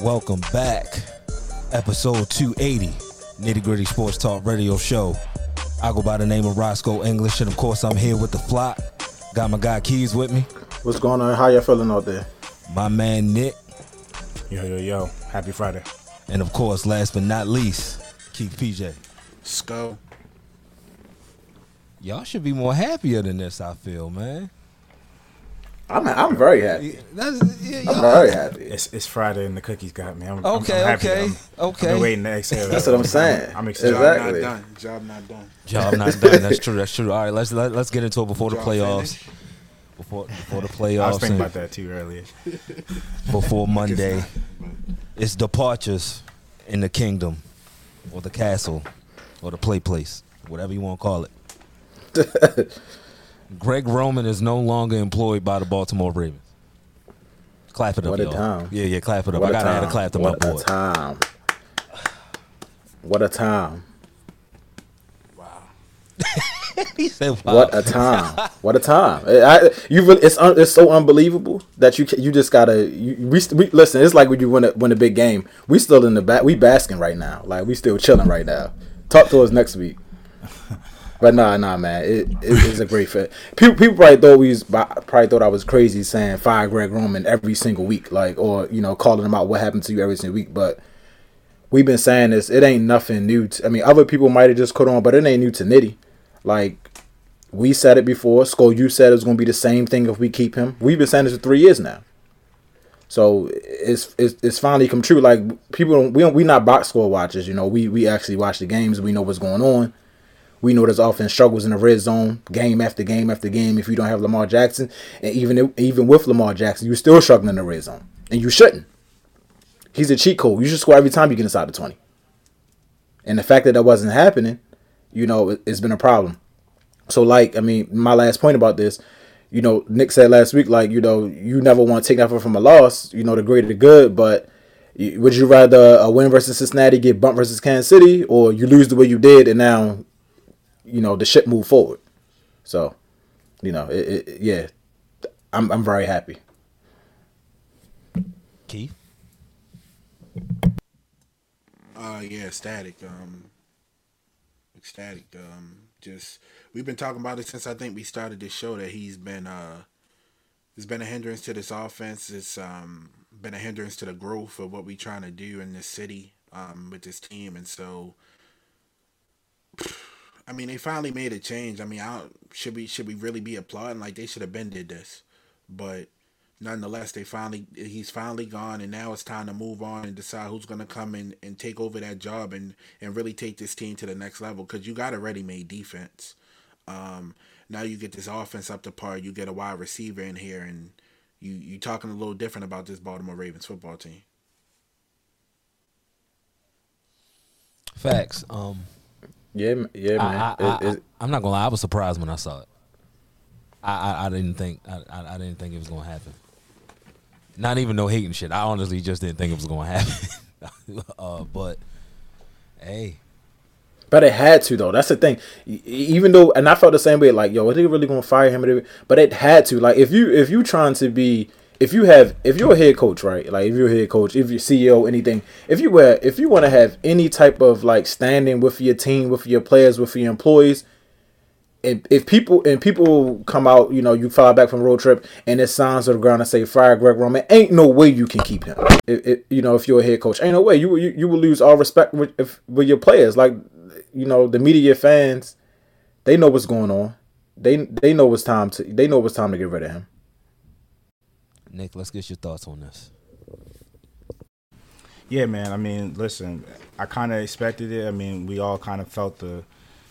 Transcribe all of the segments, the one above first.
Welcome back. Episode 280, Nitty Gritty Sports Talk Radio Show. I go by the name of Roscoe English, and of course, I'm here with the flock. Got my guy Keys with me, What's going on? How you feeling out there? my man Nick, Yo, yo, yo. Happy Friday. and of course, last but not least, Keith PJ. Skull. Y'all should be more happier than this, I feel, man. I'm I'm very happy. That's, yeah, I'm y'all- very happy. It's it's Friday and the cookies got me. I'm, I'm- Okay, I'm, happy. okay, I'm, okay. I've been waiting to exhale. That's what I'm saying. I'm excited. Exactly. Job not done. Job not done. Job not done. That's true. That's true. All right, let's let, let's get into it before the playoffs. finished. Before before the playoffs. I was playoffs, thinking and about that too earlier. before Monday, it's departures in the kingdom, or the castle, or the play place, whatever you want to call it. Greg Roman is no longer employed by the Baltimore Ravens. Clap it up, What a y'all. time. Yeah, yeah, clap it up. What I gotta add a clap to my boy. What a time. What a time. he said, wow. What a time. What a time. I, I- you really, it's un, it's so unbelievable that you ca- you just gotta you, we, st- we listen. It's like when you win a win a big game. We still in the back. We basking right now. Like we still chilling right now. Talk to us next week. But nah, nah, man, it, it it's a great fit. People, people probably thought we was, probably thought I was crazy saying fire Greg Roman every single week, like or you know calling him out what happened to you every single week. But we've been saying this. It ain't nothing new. To, I mean, other people might have just caught on, but it ain't new to Nitty. Like we said it before. Skull, you said it was gonna be the same thing if we keep him. We've been saying this for three years now. So it's it's, it's finally come true. Like people, don't, we don't, we not box score watchers. You know, we we actually watch the games. We know what's going on. We know there's often struggles in the red zone, game after game after game. If you don't have Lamar Jackson, and even even with Lamar Jackson, you're still struggling in the red zone, and you shouldn't. He's a cheat code. You should score every time you get inside the twenty. And the fact that that wasn't happening, you know, it, it's been a problem. So, like, I mean, my last point about this, you know, Nick said last week, like, you know, you never want to take nothing from a loss, you know, the greater the good, but would you rather a win versus Cincinnati get bumped versus Kansas City, or you lose the way you did and now, you know, the ship move forward? So, you know, it, it, yeah, I'm, I'm very happy. Keith. Uh, yeah, static. Um, ecstatic. Um, just we've been talking about it since I think we started this show that he's been uh, it's been a hindrance to this offense. It's um been a hindrance to the growth of what we're trying to do in this city um with this team, and so. I mean, they finally made a change. I mean, I should we should we really be applauding? Like they should have been did this, but nonetheless, they finally he's finally gone, and now it's time to move on and decide who's gonna come in and take over that job and and really take this team to the next level. Because you got a ready-made defense. Um, now you get this offense up to par. You get a wide receiver in here, and you you talking a little different about this Baltimore Ravens football team. Facts. Um, Yeah, yeah, man. I, It- I, it- I, am not gonna lie. I was surprised when I saw it. I, I, I didn't think I, I, I didn't think it was gonna happen. Not even no hating shit. I honestly just didn't think it was gonna happen. uh, but hey, But it had to though. That's the thing. Even though, and I felt the same way. Like, yo, are they really gonna fire him? But it had to. Like, if you if you trying to be, if you have, if you're a head coach, right? Like, if you're a head coach, if you're CEO, anything. If you were, if you want to have any type of like standing with your team, with your players, with your employees. And if people and people come out, you know, you fly back from road trip, and there's signs on the ground that say "Fire Greg Roman," ain't no way you can keep him. If, if, you know, if you're a head coach, ain't no way you you, you will lose all respect with if, with your players. Like, you know, the media fans, they know what's going on. They they know it's time to they know it's time to get rid of him. Nick, let's get your thoughts on this. Yeah, man. I mean, listen, I kind of expected it. I mean, we all kind of felt the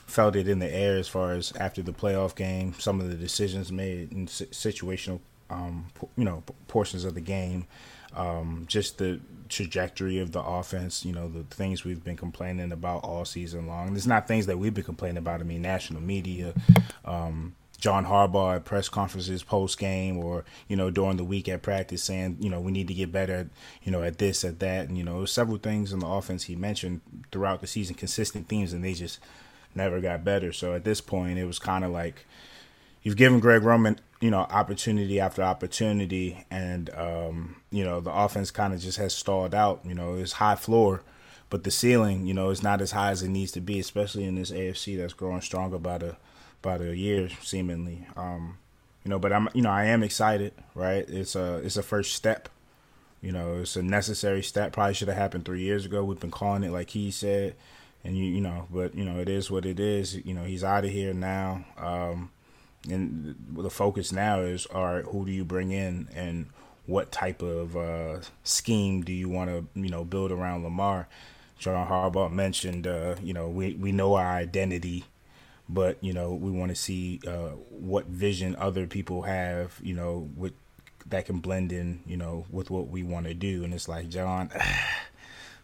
felt it in the air as far as after the playoff game, some of the decisions made in situational, um, you know, portions of the game, um, just the trajectory of the offense. You know, the things we've been complaining about all season long. It's not things that we've been complaining about. I mean, national media. Um, John Harbaugh at press conferences post game or you know during the week at practice saying you know we need to get better you know at this at that and you know several things in the offense he mentioned throughout the season consistent themes and they just never got better so at this point it was kind of like you've given Greg Roman you know, opportunity after opportunity, and um, you know, the offense kind of just has stalled out. You know, it's high floor, but the ceiling, you know, is not as high as it needs to be, especially in this AFC that's growing stronger by the by a year, seemingly. Um, you know, but I'm, you know, I am excited. Right, it's a it's a first step. You know, it's a necessary step. Probably should have happened three years ago. We've been calling it, like he said, and you, you know, but you know, it is what it is. You know, he's out of here now. Um, and the focus now is all right who do you bring in and what type of uh, scheme do you want to you know build around Lamar John Harbaugh mentioned uh, you know we we know our identity but you know we want to see uh, what vision other people have you know with that can blend in you know with what we want to do and it's like John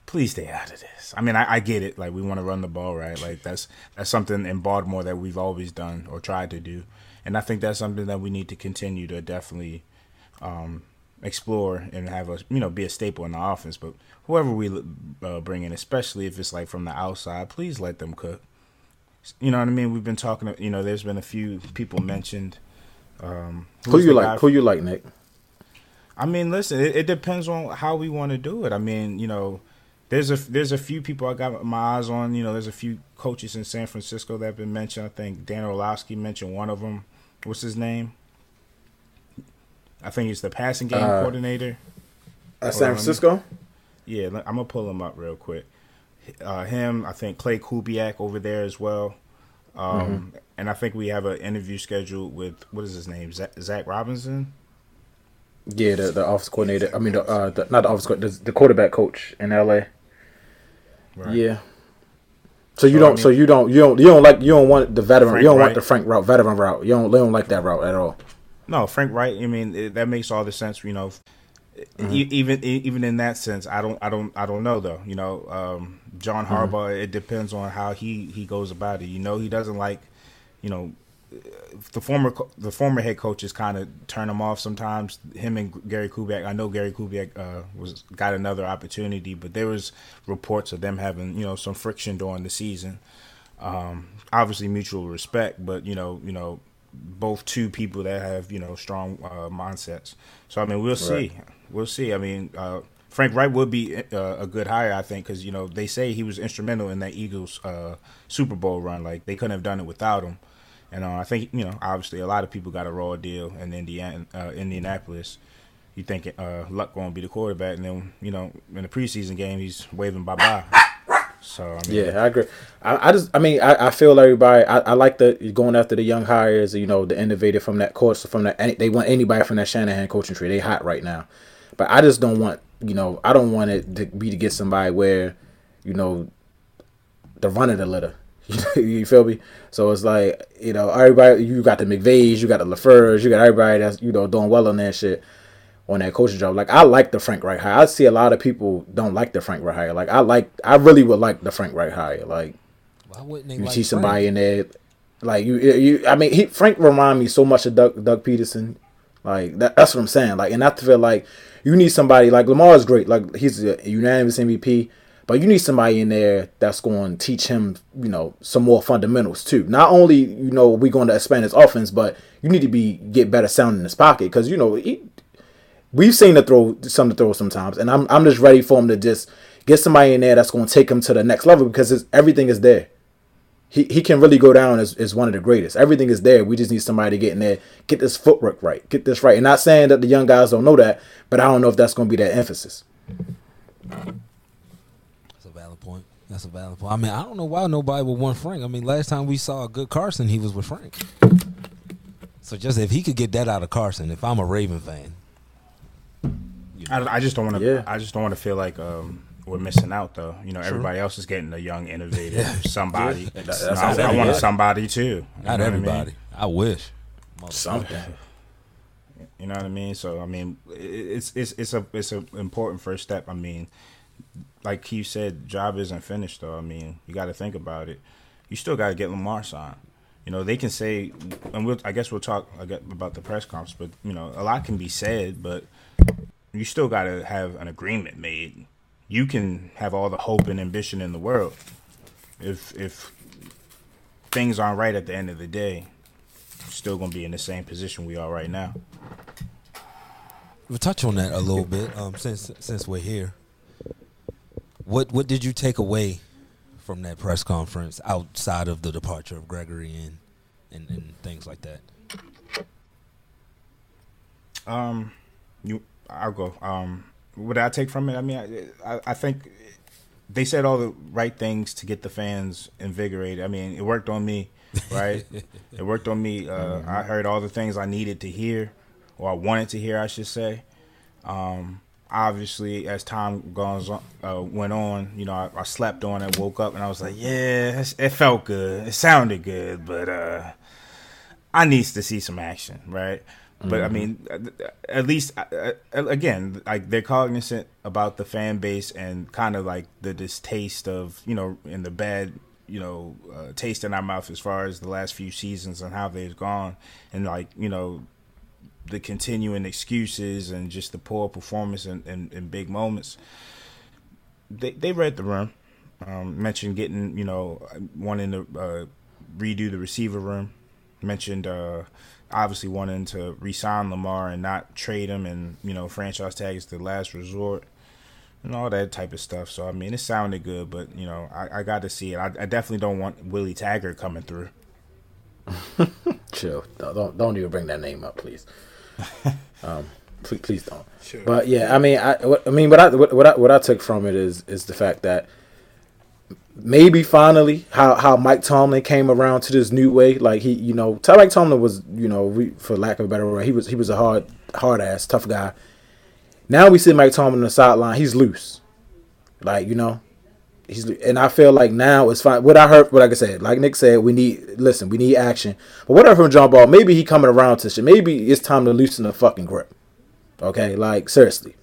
please stay out of this. I mean, I, I get it. Like we want to run the ball, right? Like that's that's something in Baltimore that we've always done or tried to do, and I think that's something that we need to continue to definitely um, explore and have a you know be a staple in the offense. But whoever we uh, bring in, especially if it's like from the outside, please let them cook. You know what I mean? We've been talking. You know, there's been a few people mentioned. Um, who you like? Who you like, Nick? I mean, listen. It, it depends on how we want to do it. I mean, you know there's a there's a few people I got my eyes on. You know, there's a few coaches in San Francisco that have been mentioned. I think Dan Orlovsky mentioned one of them. What's his name? I think he's the passing game uh, coordinator. At San Francisco. Yeah, I'm gonna pull him up real quick. Uh, him, I think Klay Kubiak over there as well. Um, mm-hmm. And I think we have an interview scheduled with what is his name, Zach, Zac Robinson. Yeah, the, the office coordinator. I mean, the, uh, the, not the office, the, the quarterback coach in L.A. Right. Yeah. So you so, don't. I mean, so you don't. You don't. You don't like. You don't want the veteran. Frank you don't Reich. want the Frank route, veteran route. You don't. You don't like that route at all. No, Frank Reich. I mean, it, that makes all the sense. You know, mm-hmm. even even in that sense, I don't. I don't. I don't know though. You know, um, John mm-hmm. Harbaugh. Mm-hmm. It depends on how he he goes about it. You know, he doesn't like. You know, the former the former head coaches kind of turn him off sometimes. Him and Gary Kubiak. I know Gary Kubiak uh, was got another opportunity, but there was reports of them having you know some friction during the season. Um, obviously mutual respect, but you know you know both two people that have you know strong uh, mindsets. So I mean we'll see, we'll see. I mean. Uh, Frank Reich would be uh, a good hire, I think, because you know they say he was instrumental in that Eagles uh, Super Bowl run. Like they couldn't have done it without him. And uh, I think you know, obviously, a lot of people got a raw deal in Indiana, uh, Indianapolis. You think uh, Luck going to be the quarterback, and then you know, in the preseason game, he's waving bye bye. So I mean, yeah, I agree. I, I, just, I mean, I, I feel everybody. I, I like the going after the young hires. You know, the innovator from that course, from that. Any, they want anybody from that Shanahan coaching tree. They hot right now, but I just don't want. You know, I don't want it to be to get somebody where, you know, the run of the litter. you feel me? So it's like you know everybody. You got the McVays, you got the LaFleurs, you got everybody that's you know doing well on that shit on that coaching job. Like I like the Frank Reich hire. I see a lot of people don't like the Frank Reich hire. Like I like, I really would like the Frank Reich hire. Like why wouldn't they you like see somebody Frank? in there? Like you, you. I mean, he Frank remind me so much of Doug, Doug Pederson. Like that, that's what I'm saying. Like, and I feel like you need somebody like Lamar is great. Like he's a unanimous MVP. But you need somebody in there that's going to teach him, you know, some more fundamentals too. Not only, you know, we going to expand his offense, but you need to be get better sound in his pocket because you know he, we've seen the throw some to throw sometimes, and I'm I'm just ready for him to just get somebody in there that's going to take him to the next level because everything is there. He, he can really go down as, as one of the greatest. Everything is there. We just need somebody to get in there, get this footwork right, get this right. And not saying that the young guys don't know that, but I don't know if that's going to be their emphasis That's a valid point. That's a valid point. I mean, I don't know why nobody would want Frank. I mean, last time we saw a good Carson, he was with Frank. So just if he could get that out of Carson, if I'm a Raven fan, you know. I, I, just don't want to. Yeah. I just don't want to feel like um, we're missing out, though. You know, True. everybody else is getting a young, innovative yeah. somebody. Yeah. That, I, I, want somebody too. Not everybody. I, mean? I, wish. Something. You know what I mean? So I mean, it's it's it's a it's an important first step. I mean, like Keith said, job isn't finished though. I mean, you got to think about it. You still got to get Lamar signed. You know, they can say, and we'll, I guess we'll talk about the press conference, but you know, a lot can be said, but you still got to have an agreement made. You can have all the hope and ambition in the world, if if things aren't right at the end of the day, still going to be in the same position we are right now. We'll touch on that a little bit um, since since we're here. What what did you take away from that press conference outside of the departure of Gregory and and, and things like that? Um, you, I'll go. Um, what did I take from it? I mean, I, I, I think they said all the right things to get the fans invigorated. I mean, it worked on me, right? it worked on me. Uh, I heard all the things I needed to hear, or I wanted to hear, I should say. Um, obviously, as time goes on, uh, went on, you know, I, I, slept on it, woke up, and I was like, yeah, it felt good, it sounded good, but uh, I needs to see some action, right? But mm-hmm. I mean, at least again, like they're cognizant about the fan base and kind of like the distaste of you know, in the bad you know uh, taste in our mouth as far as the last few seasons and how they've gone, and like you know the continuing excuses and just the poor performance in, in, in big moments. They they read the room. Um, mentioned getting you know wanting to uh, redo the receiver room. Mentioned uh, obviously wanting to resign Lamar and not trade him, and you know franchise tag is the last resort, and all that type of stuff. So I mean, it sounded good, but you know I, I got to see it. I, I definitely don't want Willie Taggart coming through. Chill. Don't don't even bring that name up, please. um, please, please don't. Sure. But yeah, I mean, I, what, I mean, what I, what, what I what I took from it is is the fact that maybe finally how how Mike Tomlin came around to this new way. Like he, you know, Mike Tomlin was, you know, for lack of a better word, he was he was a hard hard ass tough guy. Now we see Mike Tomlin on the sideline. He's loose, like you know, he's and I feel like now it's fine. What I heard, what I said, like Nick said, we need listen, we need action. But whatever from John Ball, maybe he coming around to shit. Maybe it's time to loosen the fucking grip. Okay, like seriously,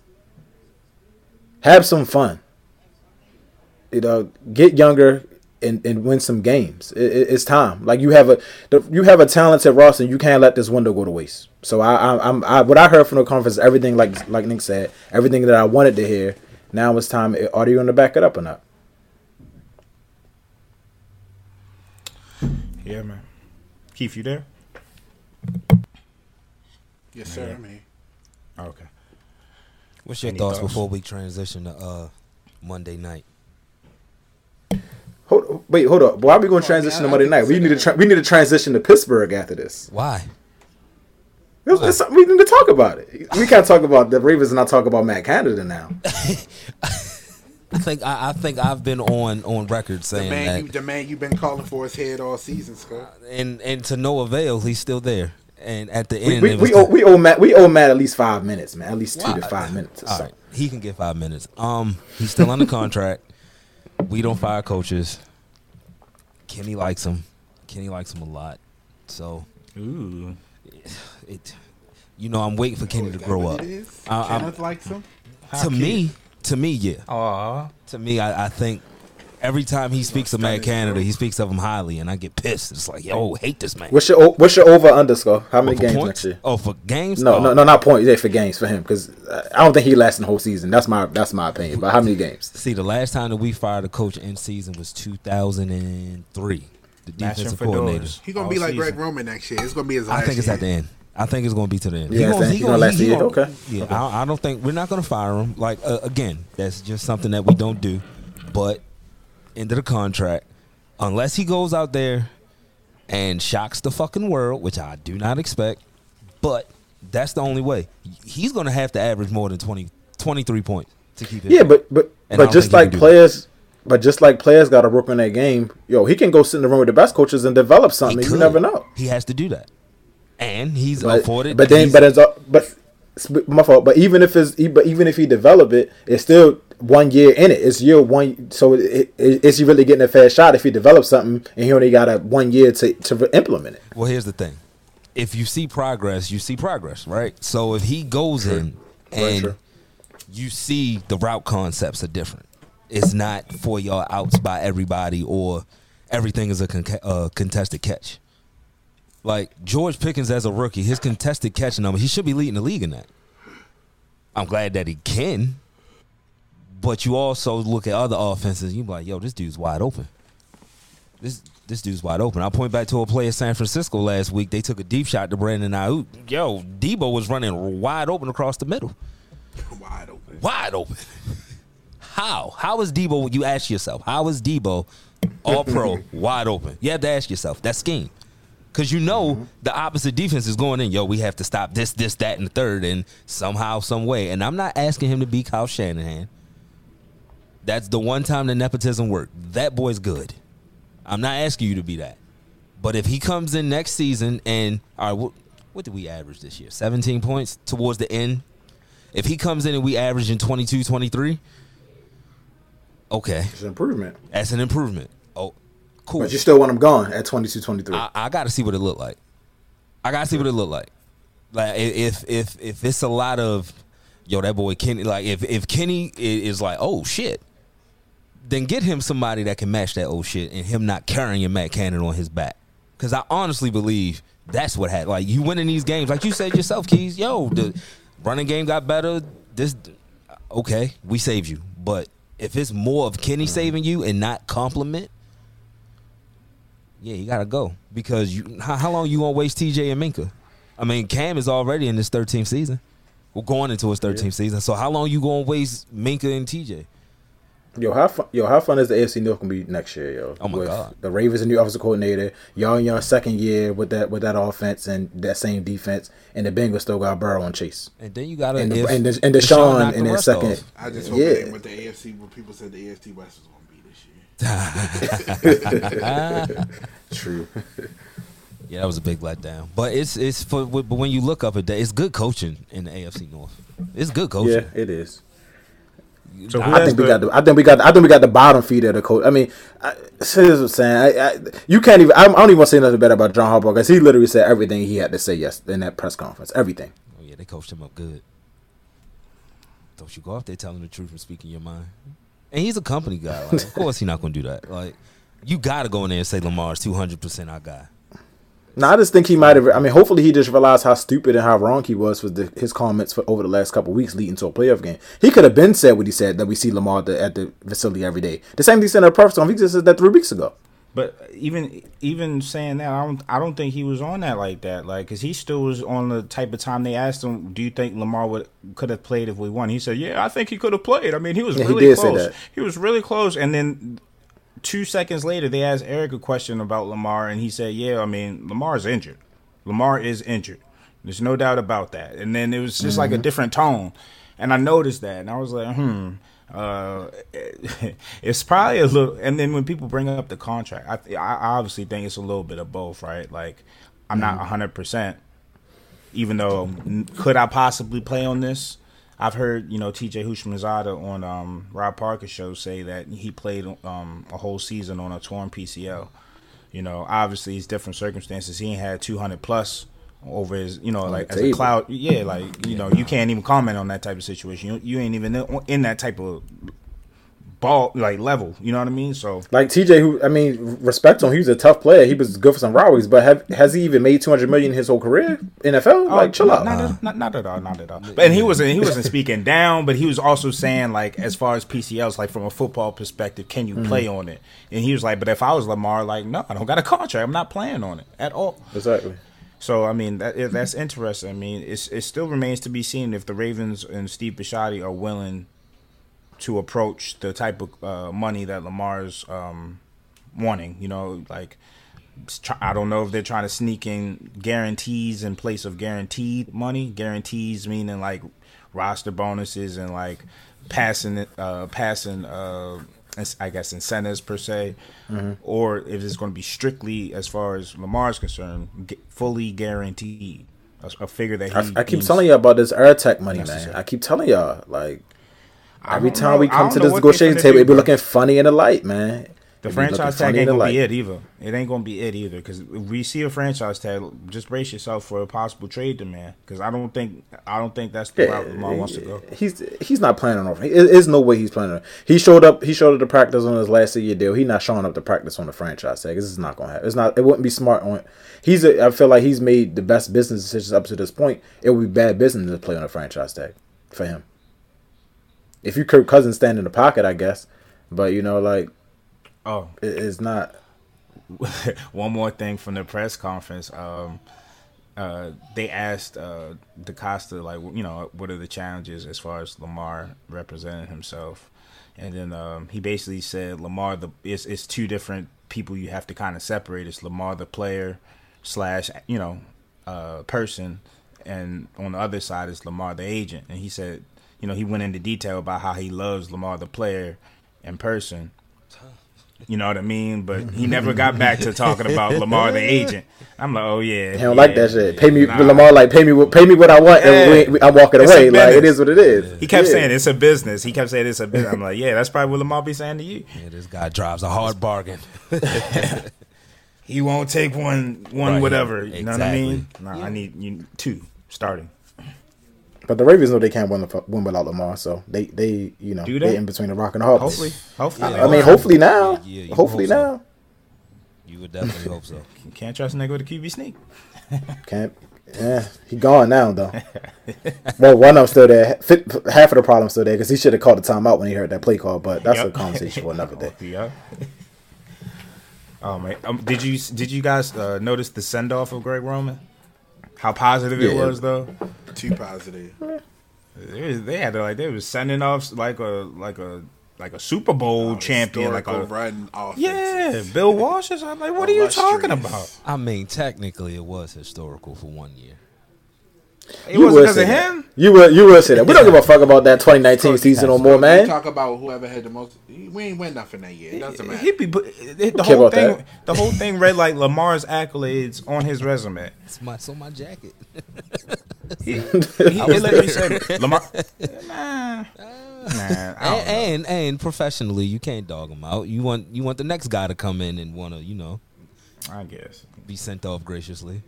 have some fun you know, get younger and, and win some games. It, it, it's time. Like you have a the, you have a talented roster, and you can't let this window go to waste. So I, I I'm I, what I heard from the conference, everything like like Nick said, everything that I wanted to hear. Now it's time. Are you going to back it up or not? Yeah, man. Keith, you there? Yes, sir. I'm here. Oh, okay. What's your thoughts, thoughts, before we transition to uh, Monday night? Hold, wait, hold up. Why are we going to transition to Monday night? We need to tra- we need to transition to Pittsburgh after this. Why? It's, it's, we need to talk about it. We can't talk about the Ravens and not talk about Matt Canada now. I think I, I, think I've been on on record saying the man that you, the man you've been calling for his head all season, Scott. And and to no avail, he's still there. And at the end, we, we, we owe, we owe Matt we owe Matt at least five minutes, man. At least two to five minutes. All right, he can get five minutes. Um, he's still under contract. We don't fire coaches. Kenny likes him. Kenny likes him a lot. So, ooh, it. You know, I'm waiting for Kenny oh, to grow up. I, Kenneth likes him. to me, to me, yeah. Aww. To me, I, I think every time he speaks of Matt Canada, he speaks of him highly, and I get pissed. It's like, yo, hate this man. What's your What's your over underscore? How many games points? next year? Oh, for games? No, oh. no, no, not points. Yeah, for games for him because I don't think he lasts the whole season. That's my That's my opinion. But how many games? See, the last time that we fired a coach in season was 2003. The defensive coordinator. He's gonna be like season. Greg Roman next year. It's gonna be his. I think it's year. at the end. I think it's going to be to the end. Yeah, he gonna, he gonna, last he, year. okay. Yeah, okay. I, I, don't think we're not going to fire him. Like uh, again, that's just something that we don't do. But into the contract, unless he goes out there and shocks the fucking world, which I do not expect. But that's the only way. He's going to have to average more than 20, 23 points to keep it. Yeah, but but but just like players, but just like players got to work on their game. Yo, he can go sit in the room with the best coaches and develop something. You never know. He has to do that, and he's but, afforded. But then, but it's but my fault. But even if it's but even if he develop it, it's still one year in it. It's year one. So it, it, is he really getting a fair shot if he develops something and he only got a one year to to implement it? Well, here's the thing: if you see progress, you see progress, right? So if he goes in and you see the route concepts are different, it's not for your outs by everybody or everything is a con- uh, contested catch. Like George Pickens as a rookie, his contested catch number, he should be leading the league in that. I'm glad that he can, but you also look at other offenses, you be like, yo, this dude's wide open. this this dude's wide open. I'll point back to a play in San Francisco last week. They took a deep shot to Brandon Aiyuk. Yo, Deebo was running wide open across the middle. Wide open. Wide open. How? How is Deebo? You ask yourself, how is Deebo all pro wide open? You have to ask yourself that scheme. Because you know mm-hmm. the opposite defense is going in. Yo, we have to stop this, this, that, and the third, and somehow, some way. And I'm not asking him to be Kyle Shanahan. That's the one time the nepotism worked. That boy's good. I'm not asking you to be that. But if he comes in next season and all right, what, what did we average this year? 17 points towards the end. If he comes in and we average in 22, 23, okay, It's an improvement. that's an improvement. Cool. But you still want him gone at 22 23. I, I got to see what it looked like. I got to see what it looked like. Like if if if it's a lot of yo that boy Kenny like if if Kenny is like oh shit, then get him somebody that can match that old shit and him not carrying Matt Canada on his back. Because I honestly believe that's what happened. Like you winning these games, like you said yourself, Keys. Yo, the running game got better. This okay, we saved you. But if it's more of Kenny saving you and not compliment, yeah, you gotta go because you. How, how long you gonna waste TJ and Minkah? I mean, Cam is already in his 13th season. We're going into his 13th season. So how long you gonna waste Minkah and TJ? Yo, how fun, yo, how fun is the AFC North gonna be next year, yo? Oh my with God. The Ravens a new offensive coordinator, y'all in your second year with that with that offense and that same defense, and the Bengals still got Burrow and Chase. And then you gotta And the- if and the- and Deshaun Deshaun in the his rust second- off. I just hope Yeah. it ain't the AFC, what people said the AFC West was going to be this year. True. Yeah, that was a big letdown. But it's it's for but when you look up at that, it's good coaching in the AFC North. It's good coaching. yeah, it is. So I has think we got the I think we got I think we got the bottom feed of the coach. I mean, I, this is what I'm saying. I, I, you can't even. I, don't even want to say nothing bad about John Harbaugh because he literally said everything he had to say yes in that press conference. Everything. Oh yeah, they coached him up good. Don't you go out there telling the truth and speaking your mind. And he's a company guy. Like, of course, he's not going to do that. Like, you got to go in there and say Lamar's two hundred percent our guy. No, I just think he might have. I mean, hopefully he just realized how stupid and how wrong he was with the, his comments for over the last couple weeks leading to a playoff game. He could have been said what he said that we see Lamar at the, at the facility every day. The same thing he said at press conference. He just said that three weeks ago. But even even saying that, I don't I don't think he was on that like that. Like, cause he still was on the type of time they asked him, "Do you think Lamar would could have played if we won?" He said, "Yeah, I think he could have played. I mean, he was Yeah, he really say close. He was really close." And then two seconds later, they asked Eric a question about Lamar, and he said, "Yeah, I mean, Lamar's injured. Lamar is injured. There's no doubt about that." And then it was just like a different tone, and I noticed that, and I was like, "Hmm." Uh, it's probably a little, and then when people bring up the contract, I, th- I obviously think it's a little bit of both, right? Like, I'm not 100, percent even though could I possibly play on this? I've heard you know T.J. Houshmandzadeh on um, Rob Parker's show say that he played um, a whole season on a torn PCL. You know, obviously it's different circumstances. He ain't had 200 plus over his, you know, like the as a cloud. Yeah, like you know, you can't even comment on that type of situation. You, you ain't even in- that type of ball like level. You know what I mean? So Like TJ, who I mean, respect him. He was a tough player. He was good for some robberies, but have, has he even made two hundred million in his whole career? NFL? Oh, like, chill not, out. Not, at- not, not at all. Not at all. But and he wasn't. He wasn't speaking down. But he was also saying like, as far as PCLs, like from a football perspective, can you play mm-hmm. on it? And he was like, but if I was Lamar, like, no, I don't got a contract. I'm not playing on it at all. Exactly. So I mean, that that's interesting. I mean, it's it still remains to be seen if the Ravens and Steve Bisciotti are willing to approach the type of uh, money that Lamar's um, wanting. You know, like I don't know if they're trying to sneak in guarantees in place of guaranteed money. Guarantees meaning like roster bonuses and like passing uh, passing. Uh, I guess incentives per se, mm-hmm. or if it's going to be strictly as far as Lamar's concerned, fully guaranteed, a, a figure that he. I, I keep telling y'all about this Airtech money, man. I keep telling y'all, like every time know- we come to this negotiation table, it be looking funny in the light, man. The franchise tag ain't gonna be it either. It ain't gonna be it either. Because if we see a franchise tag, just brace yourself for a possible trade demand. Because I don't think I don't think that's the route Lamar wants to go. He's he's not planning on. There is no way he's planning. on He showed up. He showed up to practice on his last year deal. He's not showing up to practice on the franchise tag. This is not going to happen. It's not. It wouldn't be smart on. He's. A, I feel like he's made the best business decisions up to this point. It would be bad business to play on a franchise tag for him. If you Kirk Cousins stand in the pocket, I guess, but you know, like Oh, it is not. one more thing from the press conference. Um, uh, they asked uh, DeCosta like, you know, what are the challenges as far as Lamar representing himself, and then um, he basically said Lamar the it's it's two different people you have to kind of separate. It's Lamar the player slash you know uh, person, and on the other side is Lamar the agent. And he said, you know, he went into detail about how he loves Lamar the player in person. You know what I mean? But mm-hmm. he never got back to talking about Lamar the agent. I'm like, oh yeah, He don't yeah, like that shit. Pay me, nah. Lamar. Like pay me, what- pay me what I want, and we, we, I'm walking It's away. Like it business. is what it is. He kept Yeah. saying it's a business. He kept saying it's a business. I'm like, yeah, that's probably what Lamar be saying to you. Yeah, this guy drives a hard bargain. He won't take one, one Right. whatever. You know what I mean? Exactly. Nah, I need you two starting. But the Ravens know they can't win, the- win without Lamar, so they, they, you know, Do they they? in between the rock and the hard. place. Hopefully, hopefully. I mean, hopefully now. Yeah, yeah, hopefully hope so. now. You would definitely hope so. Can't trust a nigga with a QB sneak. Can't. Yeah, he gone now though. well, one of them still there. Fit, half of the problem still there because he should have called the timeout when he heard that play call. But that's a Yep. conversation for another day. Yeah. Oh man, um, did you did you guys uh, notice the send off of Greg Roman? How positive it was though. Too positive. They, they had to, like they was sending off like a like a like a Super Bowl champion, like a Historical run offense. yeah, Bill Walsh. Is I'm like, what are you talking about? I mean, technically, it was historical for one year. It You was would because say of that. him. You will. You will say that. We don't give a fuck about that 2019 season no more, We man. talk about whoever had the most. We ain't win nothing that year. It doesn't matter. He be put- the care whole about thing. that. The whole thing read like Lamar's accolades on his resume. It's my so my jacket. He, he literally said Lamar. Nah, nah. I don't and, know. and and professionally, you can't dog him out. You want you want the next guy to come in and want to you know I guess. be sent off graciously.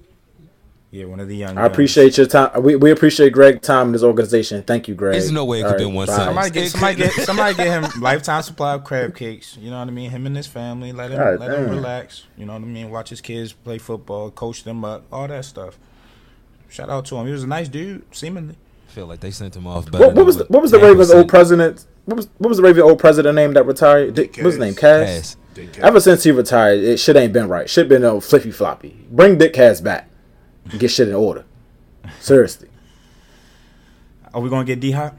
Yeah, one of the young. I appreciate your time. We, we appreciate Greg time in this organization. Thank you, Greg. There's no way it could All be one bye. sentence. Somebody get somebody get somebody get him lifetime supply of crab cakes. You know what I mean? Him and his family. Let him God let him relax. You know what I mean? Watch his kids play football, coach them up, all that stuff. Shout out to him. He was a nice dude, seemingly. I feel like they sent him off better. What, what was the, what was the Ravens' old president? What was what was the Ravens' old president name that retired? Dick, what was his name? Cass. Cass. Cass. Ever since he retired, it shit ain't been right. Shit been no flippy floppy. Bring Dick Cass back and get shit in order. Seriously, Are we gonna get D Hop?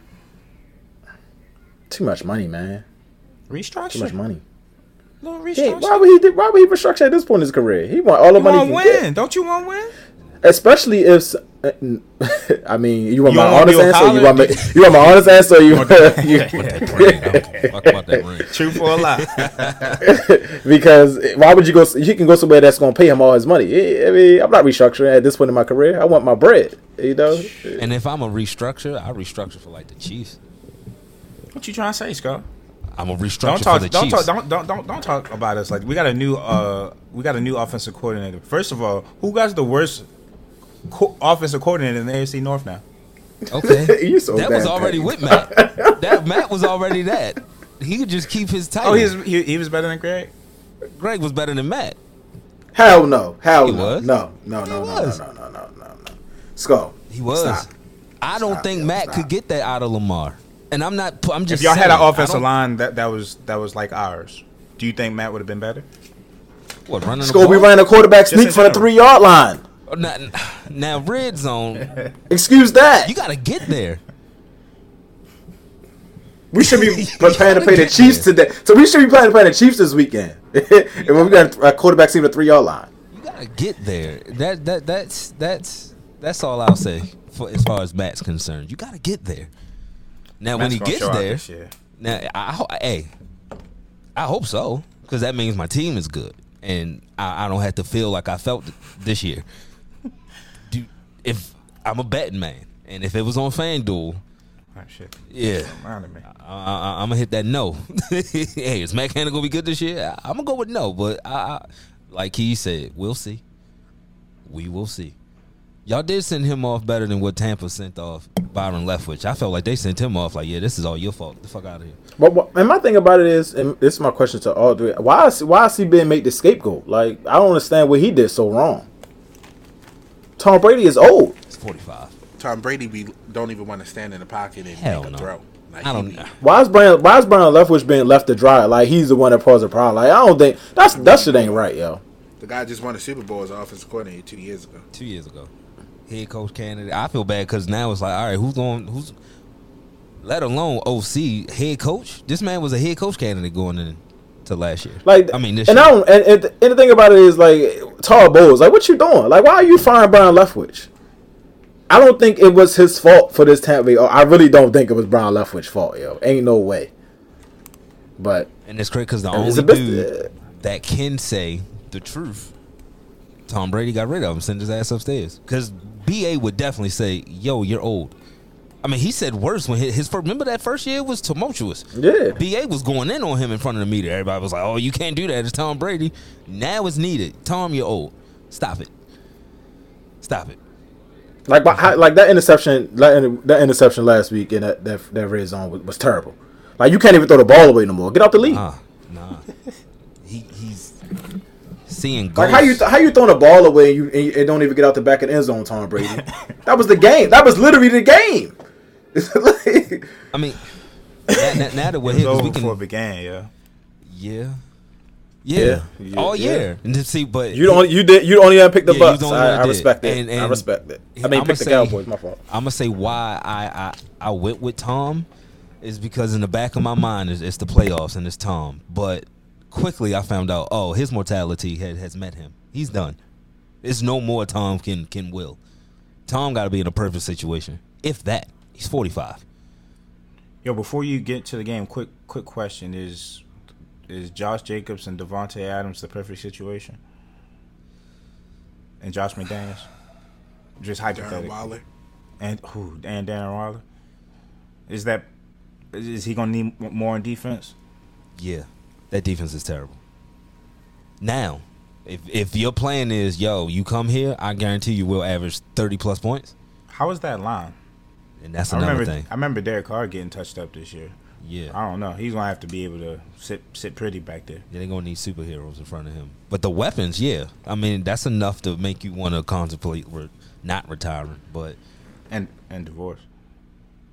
too much money, man. Restructure. Too much money. Little Yeah, restructure. why would he? Why would he restructure at this point in his career? He want all the you money want win? get. Don't you want to win? Especially if, uh, I mean, you want You my honest answer? Or you want me? You want my honest answer? You, want That ring. I don't fuck about that ring. Truth or a lie? because why would you go? He can go somewhere that's going to pay him all his money. I mean, I'm not restructuring at this point in my career. I want my bread. You know, And if I'm a restructure, I restructure for like the Chiefs. what you trying to say, Scott? I'm a restructure Don't for talk. the Don't Chiefs. talk. Don't, don't don't don't talk about us like we got a new uh we got a new offensive coordinator. First of all, who got the worst co- offensive coordinator in the AFC North now? Okay, You so that was already petty. with Matt. That Matt was already that. He could just keep his oh, title. Oh, he's, he he was better than Greg. Greg was better than Matt. hell no, hell He no, was. no, no, no, no, no, was. no, no, no, no, no. Skull. He was. Stop. I don't Stop, think yo, Matt stop. could get that out of Lamar. And I'm not. I'm just. If y'all had an offensive line that, that was that was like ours, do you think Matt would have been better? what running the Skull, we ran a quarterback sneak from the three yard line. Now, now red zone, Excuse that. you got to get there. We should be preparing to play the Chiefs today. So we should be planning to play the Chiefs this weekend. and we got a quarterback sneak from the three yard line. You got to get there. That that that's that's that's all I'll say for as far as Matt's concerned. You got to get there. Now when he gets there. Now, I, ho- hey, I hope so because that means my team is good, and I, I don't have to feel like I felt this year. Do, if I'm a betting man, and if it was on FanDuel, Oh, shit. yeah, Reminded me. I, I, I'm gonna hit that no. hey, is Matt Canada gonna be good this year? I, I'm gonna go with no, but I, I, like he said, we'll see. We will see. Y'all did send him off better than what Tampa sent off Byron Leftwich. I felt like they sent him off like, yeah, this is all your fault. Get the fuck out of here. But what, and my thing about it is, and this is my question to all three: Why is why is he being made the scapegoat? Like I don't understand what he did so wrong. Tom Brady is old. It's 45. Tom Brady we don't even want to stand in the pocket and Hell make a no. throw. Like, I don't know. Why is Brian? Why is Brian Leftwich being left to dry? Like he's the one that caused the problem. Like I don't think that's that shit ain't right, yo. The guy just won a Super Bowl as offensive coordinator two years ago. Two years ago, head coach candidate. I feel bad because now it's like, all right, who's going? Who's? Let alone OC head coach. This man was a head coach candidate going in to last year. Like I mean, this and year. I don't. And, and, and the thing about it is like Todd Bowles. Like what you doing? Like why are you firing Brian Leftwich? I don't think it was his fault for this Tampa Bay. Oh, I really don't think it was Brian Leftwich's fault, yo. Ain't no way. But And it's great because the only dude that can say the truth, Tom Brady got rid of him, sent his ass upstairs. Because BA would definitely say, "Yo, you're old." I mean, he said worse when his, his first. Remember that first year was tumultuous. Yeah. BA was going in on him in front of the media. Everybody was like, "Oh, you can't do that." It's Tom Brady. Now it's needed. Tom, you're old. Stop it. Stop it. like how, like that interception, that, that interception last week in that that, that red zone was, was terrible. Like you can't even throw the ball away no more. Get out the league. Nah, nah. he he's seeing ghosts. Like how you th- how you throwing a ball away and you and you- it don't even get out the back of the end zone, Tom Brady? that was the game. That was literally the game. Like, I mean, now, now, now that we're here, was here, 'cause over we before it can. began, yeah. Yeah. Yeah. Yeah, All yeah. Oh, year. And see, but you don't you did you only pick the Yeah, Bucks. the only I, one I did. respect it. And- I and respect it. I mean, I'ma pick the say- Cowboys. My fault. I'm gonna say why I, I I went with Tom is because in the back of my mind is it's the playoffs and it's Tom. But quickly I found out, oh, his mortality had, has met him. He's done. It's no more Tom can can will. Tom got to be in a perfect situation. If that, he's 45. Yo, before you get to the game, quick quick question is is Josh Jacobs and Davante Adams the perfect situation? And Josh McDaniels? Just Darren hypothetically. Waller. And who? And Darren Waller? Is that is he gonna need more on defense? Yeah, that defense is terrible. Now, if if your plan is, yo, you come here, I guarantee you will average 30 plus points, How is that line? And that's I remember thing. I remember Derek Carr getting touched up this year. Yeah. I don't know. He's gonna have to be able to sit sit pretty back there. Yeah, they're gonna need superheroes in front of him. But the weapons, yeah, I mean that's enough to make you want to contemplate re- not retiring. But And and divorce.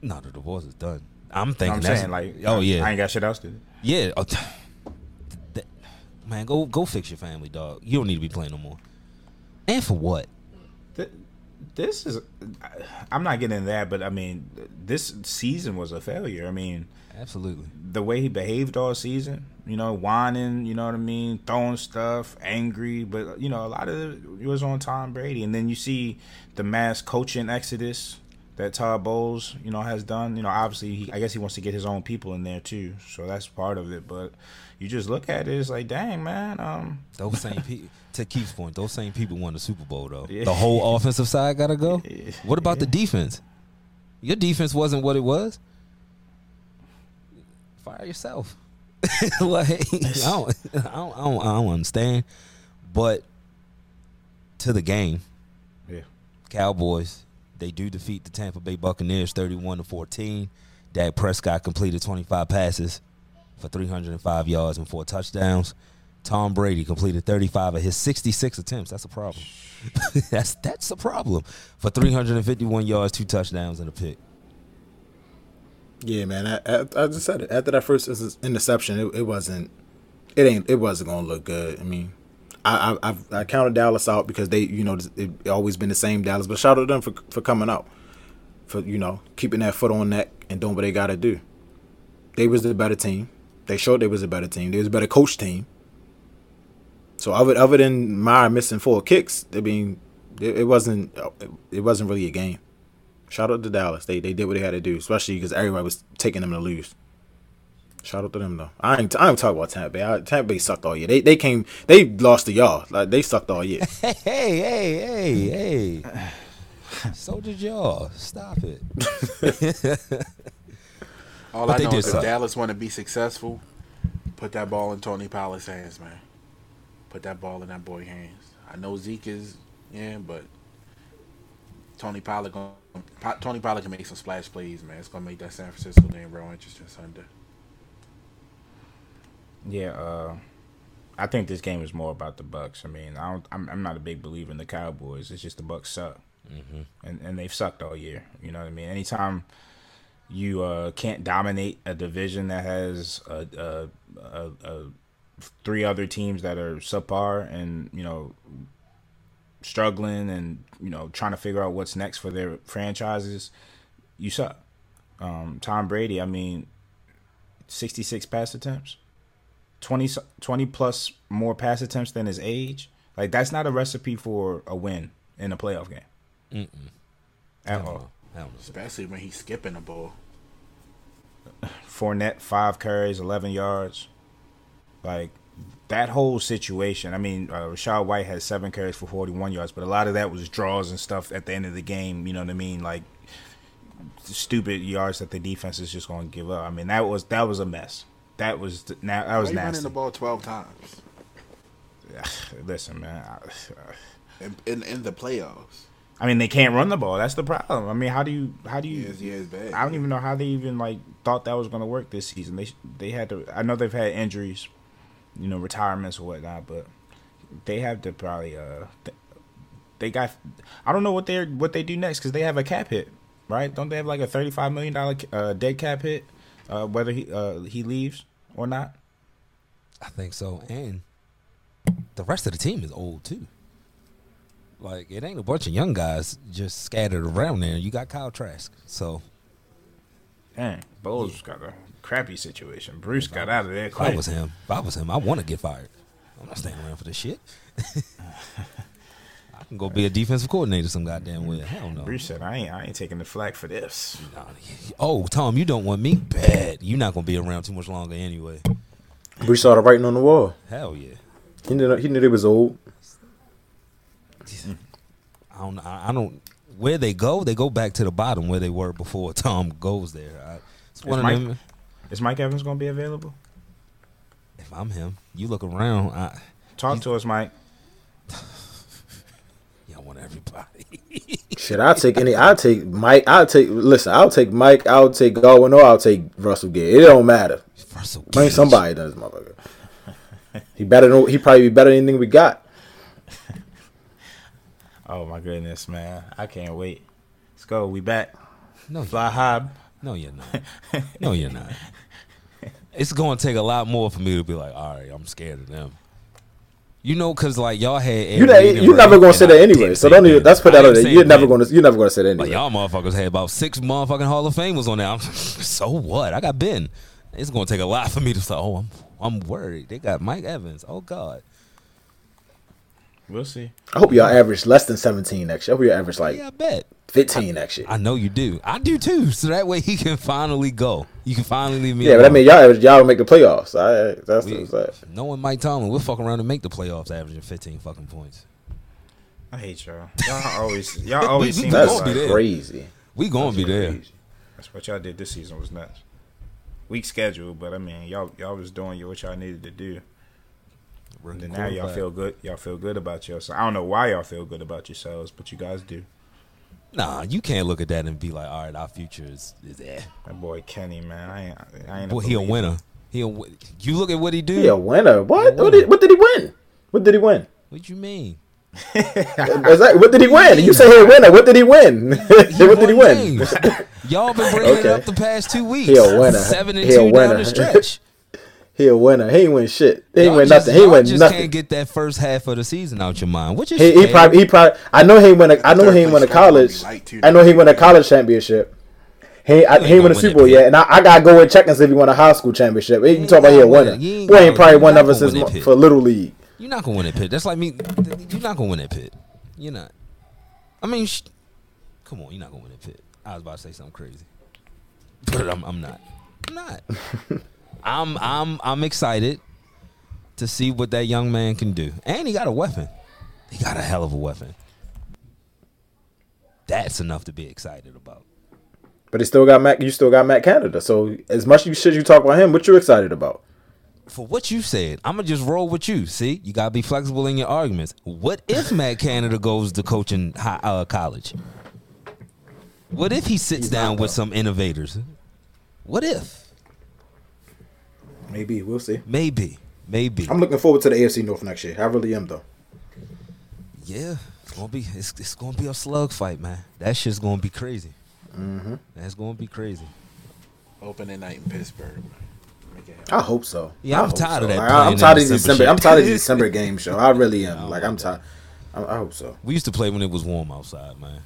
no, the divorce is done. I'm thinking I'm saying like oh yeah, I ain't got shit else to do. yeah. Uh, oh, that- man, go go fix your family, dog. You don't need to be playing no more. And for what? Th- This is I'm not getting into that, but I mean this season was a failure. I mean Absolutely. the way he behaved all season, you know, whining, you know what I mean, throwing stuff, angry, but you know, a lot of it was on Tom Brady. And then you see the mass coaching exodus that Todd Bowles, you know, has done. You know, obviously, he, I guess he wants to get his own people in there too, so that's part of it. But you just look at it, it's like, dang, man, um, Those same people. To Keith's point, those same people won the Super Bowl though. Yeah. The whole offensive side got to go. Yeah. What about the defense? Your defense wasn't what it was. Fire yourself. like I don't, I don't, I don't, I don't understand. But to the game, yeah, Cowboys they do defeat the Tampa Bay Buccaneers thirty-one to fourteen. Dak Prescott completed twenty-five passes for three hundred and five yards and four touchdowns. Tom Brady completed 35 of his 66 attempts. That's a problem. that's that's a problem for 351 yards, two touchdowns, and a pick. Yeah, man. I, I, I just said it. After that first interception, it, it wasn't. It ain't. It wasn't gonna look good. I mean, I I I've, I counted Dallas out because they, you know, it, always been the same Dallas. But shout out to them for for coming out, for you know keeping that foot on neck and doing what they got to do. They was the better team. They showed they was a better team. They was a better coach team. So other other than Maher missing four kicks, I mean, it, it wasn't it wasn't really a game. Shout out to Dallas. They they did what they had to do, especially because everybody was taking them to lose. Shout out to them though. I ain't I ain't talking about Tampa Bay. I, Tampa Bay sucked all year. They they came they lost to y'all. Like they sucked all year. Hey, hey, hey, hey, hey. Hmm. so did y'all. Stop it. All But I they know did is if. Dallas want to be successful, put that ball in Tony Pollard's hands, man. Put that ball in that boy hands. I know Zeke is, yeah, but Tony Pollard going Tony Pollard can make some splash plays, man. It's gonna make that San Francisco game real interesting Sunday. yeah. Uh, I think this game is more about the Bucks. I mean, I don't. I'm, I'm not a big believer in the Cowboys. It's just the Bucks suck, and and they've sucked all year. You know what I mean? Anytime you uh, can't dominate a division that has a, a, a, a three other teams that are subpar and you know struggling and you know trying to figure out what's next for their franchises, you suck. Um, Tom Brady, I mean, 66 pass attempts, 20, 20 plus more pass attempts than his age. Like that's not a recipe for a win in a playoff game. Mm-mm. At all. no. Hell no. Especially when he's skipping the ball. Fournette, five carries, 11 yards. Like that whole situation. I mean, uh, Rachaad White had seven carries for 41 yards, but a lot of that was draws and stuff at the end of the game. You know what I mean? Like stupid yards that the defense is just going to give up. I mean, that was that was a mess. That was now that was Why you running nasty. the ball twelve times Listen, man. I, in, in in the playoffs. I mean, they can't run the ball. That's the problem. I mean, how do you how do you? Yes, yes, bad. I don't even know how they even like thought that was going to work this season. They they had to. I know they've had injuries, you know, retirements or whatnot, but they have to probably. Uh, they got. I don't know what they are what they do next because they have a cap hit, right? Don't they have like a thirty five million dollar uh, dead cap hit, uh, whether he uh, he leaves or not? I think so. And the rest of the team is old too. Like it ain't a bunch of young guys just scattered around there. You got Kyle Trask, so Dang, Bowles got a crappy situation. Bruce got out of there if I was him, if I was him, I want to get fired. I'm not staying around for this shit. I can go be a defensive coordinator some goddamn way. Hell no. Bruce said, "I ain't I ain't taking the flag for this." Nah, Oh, Tom, you don't want me? Bad. You're not gonna be around too much longer anyway. Bruce saw the writing on the wall. Hell yeah. He knew he knew they was old. I don't. I I don't. Where they go, they go back to the bottom where they were before Tom goes there. I, it's one of Mike- them. Is Mike Evans going to be available? If I'm him, you look around. I, Talk to us, Mike. yeah, I want everybody. Shit, I'll take any. I'll take Mike. I'll take. Listen, I'll take Mike. I'll take Godwin or I'll take Russell Gage. It don't matter. Russell Bring Gage. somebody does, motherfucker. He better. Than, he probably be better than anything we got. Oh my goodness, man! I can't wait. Let's go. We back. No, Fly high. no, you're not. No, you're not. It's going to take a lot more for me to be like, all right, I'm scared of them. You know, because like y'all had You ne- you never gonna say that anyway. So don't even. Let's put that on there. You're never gonna. You're never gonna say that Like anyway. y'all motherfuckers had about six motherfucking Hall of Famers on there. I'm, so what? I got Ben. It's gonna take a lot for me to say, oh, I'm I'm worried. They got Mike Evans. Oh God. We'll see. I hope y'all average less than 17 next year. I hope you average like Yeah, I bet. 15 next year. I know you do. I do too. So that way he can finally go. You can finally leave me. Yeah, but I alone. mean, y'all average, y'all don't make the playoffs. I, that's We- what's that. knowing Mike Tomlin, we'll fuck around and make the playoffs, averaging 15 fucking points. I hate y'all. Y'all always, y'all always we seem gonna That's like crazy. We gonna be there. That's what y'all did this season was nuts. Weak schedule, but I mean, y'all y'all was doing what y'all needed to do. And then now y'all feel good. Y'all feel good about yourselves. I don't know why y'all feel good about yourselves, but you guys do. Nah, you can't look at that and be like, all right, our future is is there. That boy Kenny, man, I ain't. I ain't. Boy, he a believer. winner. He a, wi- you look at what he do. He a winner. What? He a What, did, what did he win? What did he win? What you mean? Exactly. What did he win? You say he a winner. What did he win? what did he won win? games. Y'all been bringing it Okay. up the past two weeks. He a winner. Seven and He a two down winner. the stretch. He a winner. He ain't win shit. He ain't Y'all win just, nothing. He ain't y'all win just nothing. can't get that first half of the season out your mind, which is He, he probably he probably I know he ain't win a I know he ain't win a college be light, too. I know he win a college championship. He I, ain't he ain't win a gonna Super Bowl yet, and I, I gotta go and check and see if he won a high school championship. You ain't talk about he a gonna winner. it. Ain't Boy ain't gonna- probably you won not ever gonna since it, for little league. You're not gonna win it, Pitt. That's like me. You're not gonna win it, Pitt. You're not. I mean, sh- come on, you're not gonna win it, Pitt. I was about to say something crazy, but I'm, I'm not. I'm not. I'm I'm I'm excited to see what that young man can do, and he got a weapon. He got a hell of a weapon. That's enough to be excited about. But he still got Matt. You still got Matt Canada. So as much as you shit you talk about him, what you excited about? For what you said, I'm gonna just roll with you. See, you gotta be flexible in your arguments. What if Matt Canada goes to coaching high, uh, college? What if he sits He's down with some innovators? What if? Maybe we'll see. Maybe, maybe. I'm looking forward to the AFC North next year. I really am though. Yeah, it's gonna be it's, it's gonna be a slug fight, man. That shit's gonna be crazy. Mm-hmm. That's gonna be crazy. Opening night in Pittsburgh. Make it happen. I hope so. Yeah, I I'm hope tired of that Like, I'm tired of these December December. I'm tired of these December game show. I really am. I like like I'm tired. I, I hope so. We used to play when it was warm outside, man.